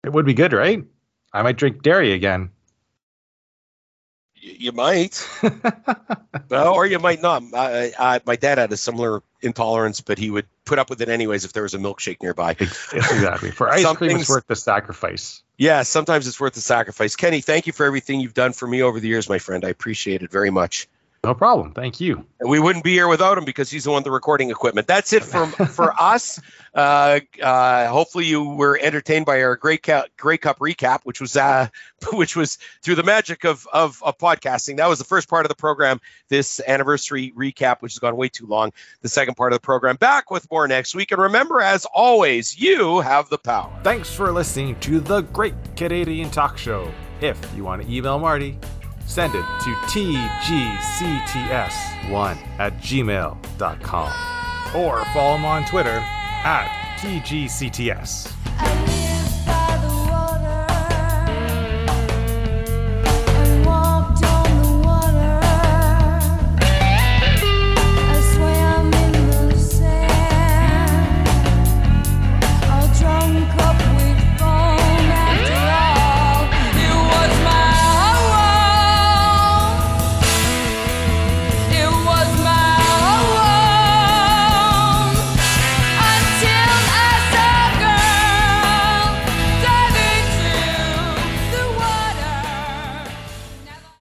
It would be good, right? I might drink dairy again. Y- you might. well, or you might not. I, I, my dad had a similar intolerance, but he would put up with it anyways if there was a milkshake nearby. exactly. For ice Some cream, things- it's worth the sacrifice. Yeah, sometimes it's worth the sacrifice. Kenny, thank you for everything you've done for me over the years, my friend. I appreciate it very much. No problem. Thank you. And we wouldn't be here without him because he's the one with the recording equipment. That's it for for us. Uh, uh, hopefully you were entertained by our Grey Cup, Grey Cup recap, which was uh, which was through the magic of, of of podcasting. That was the first part of the program. This anniversary recap, which has gone way too long. The second part of the program. Back with more next week. And remember, as always, you have the power. Thanks for listening to the Great Canadian Talk Show. If you want to email Marty, send it to tgcts1 at gmail.com or follow him on Twitter at tgcts.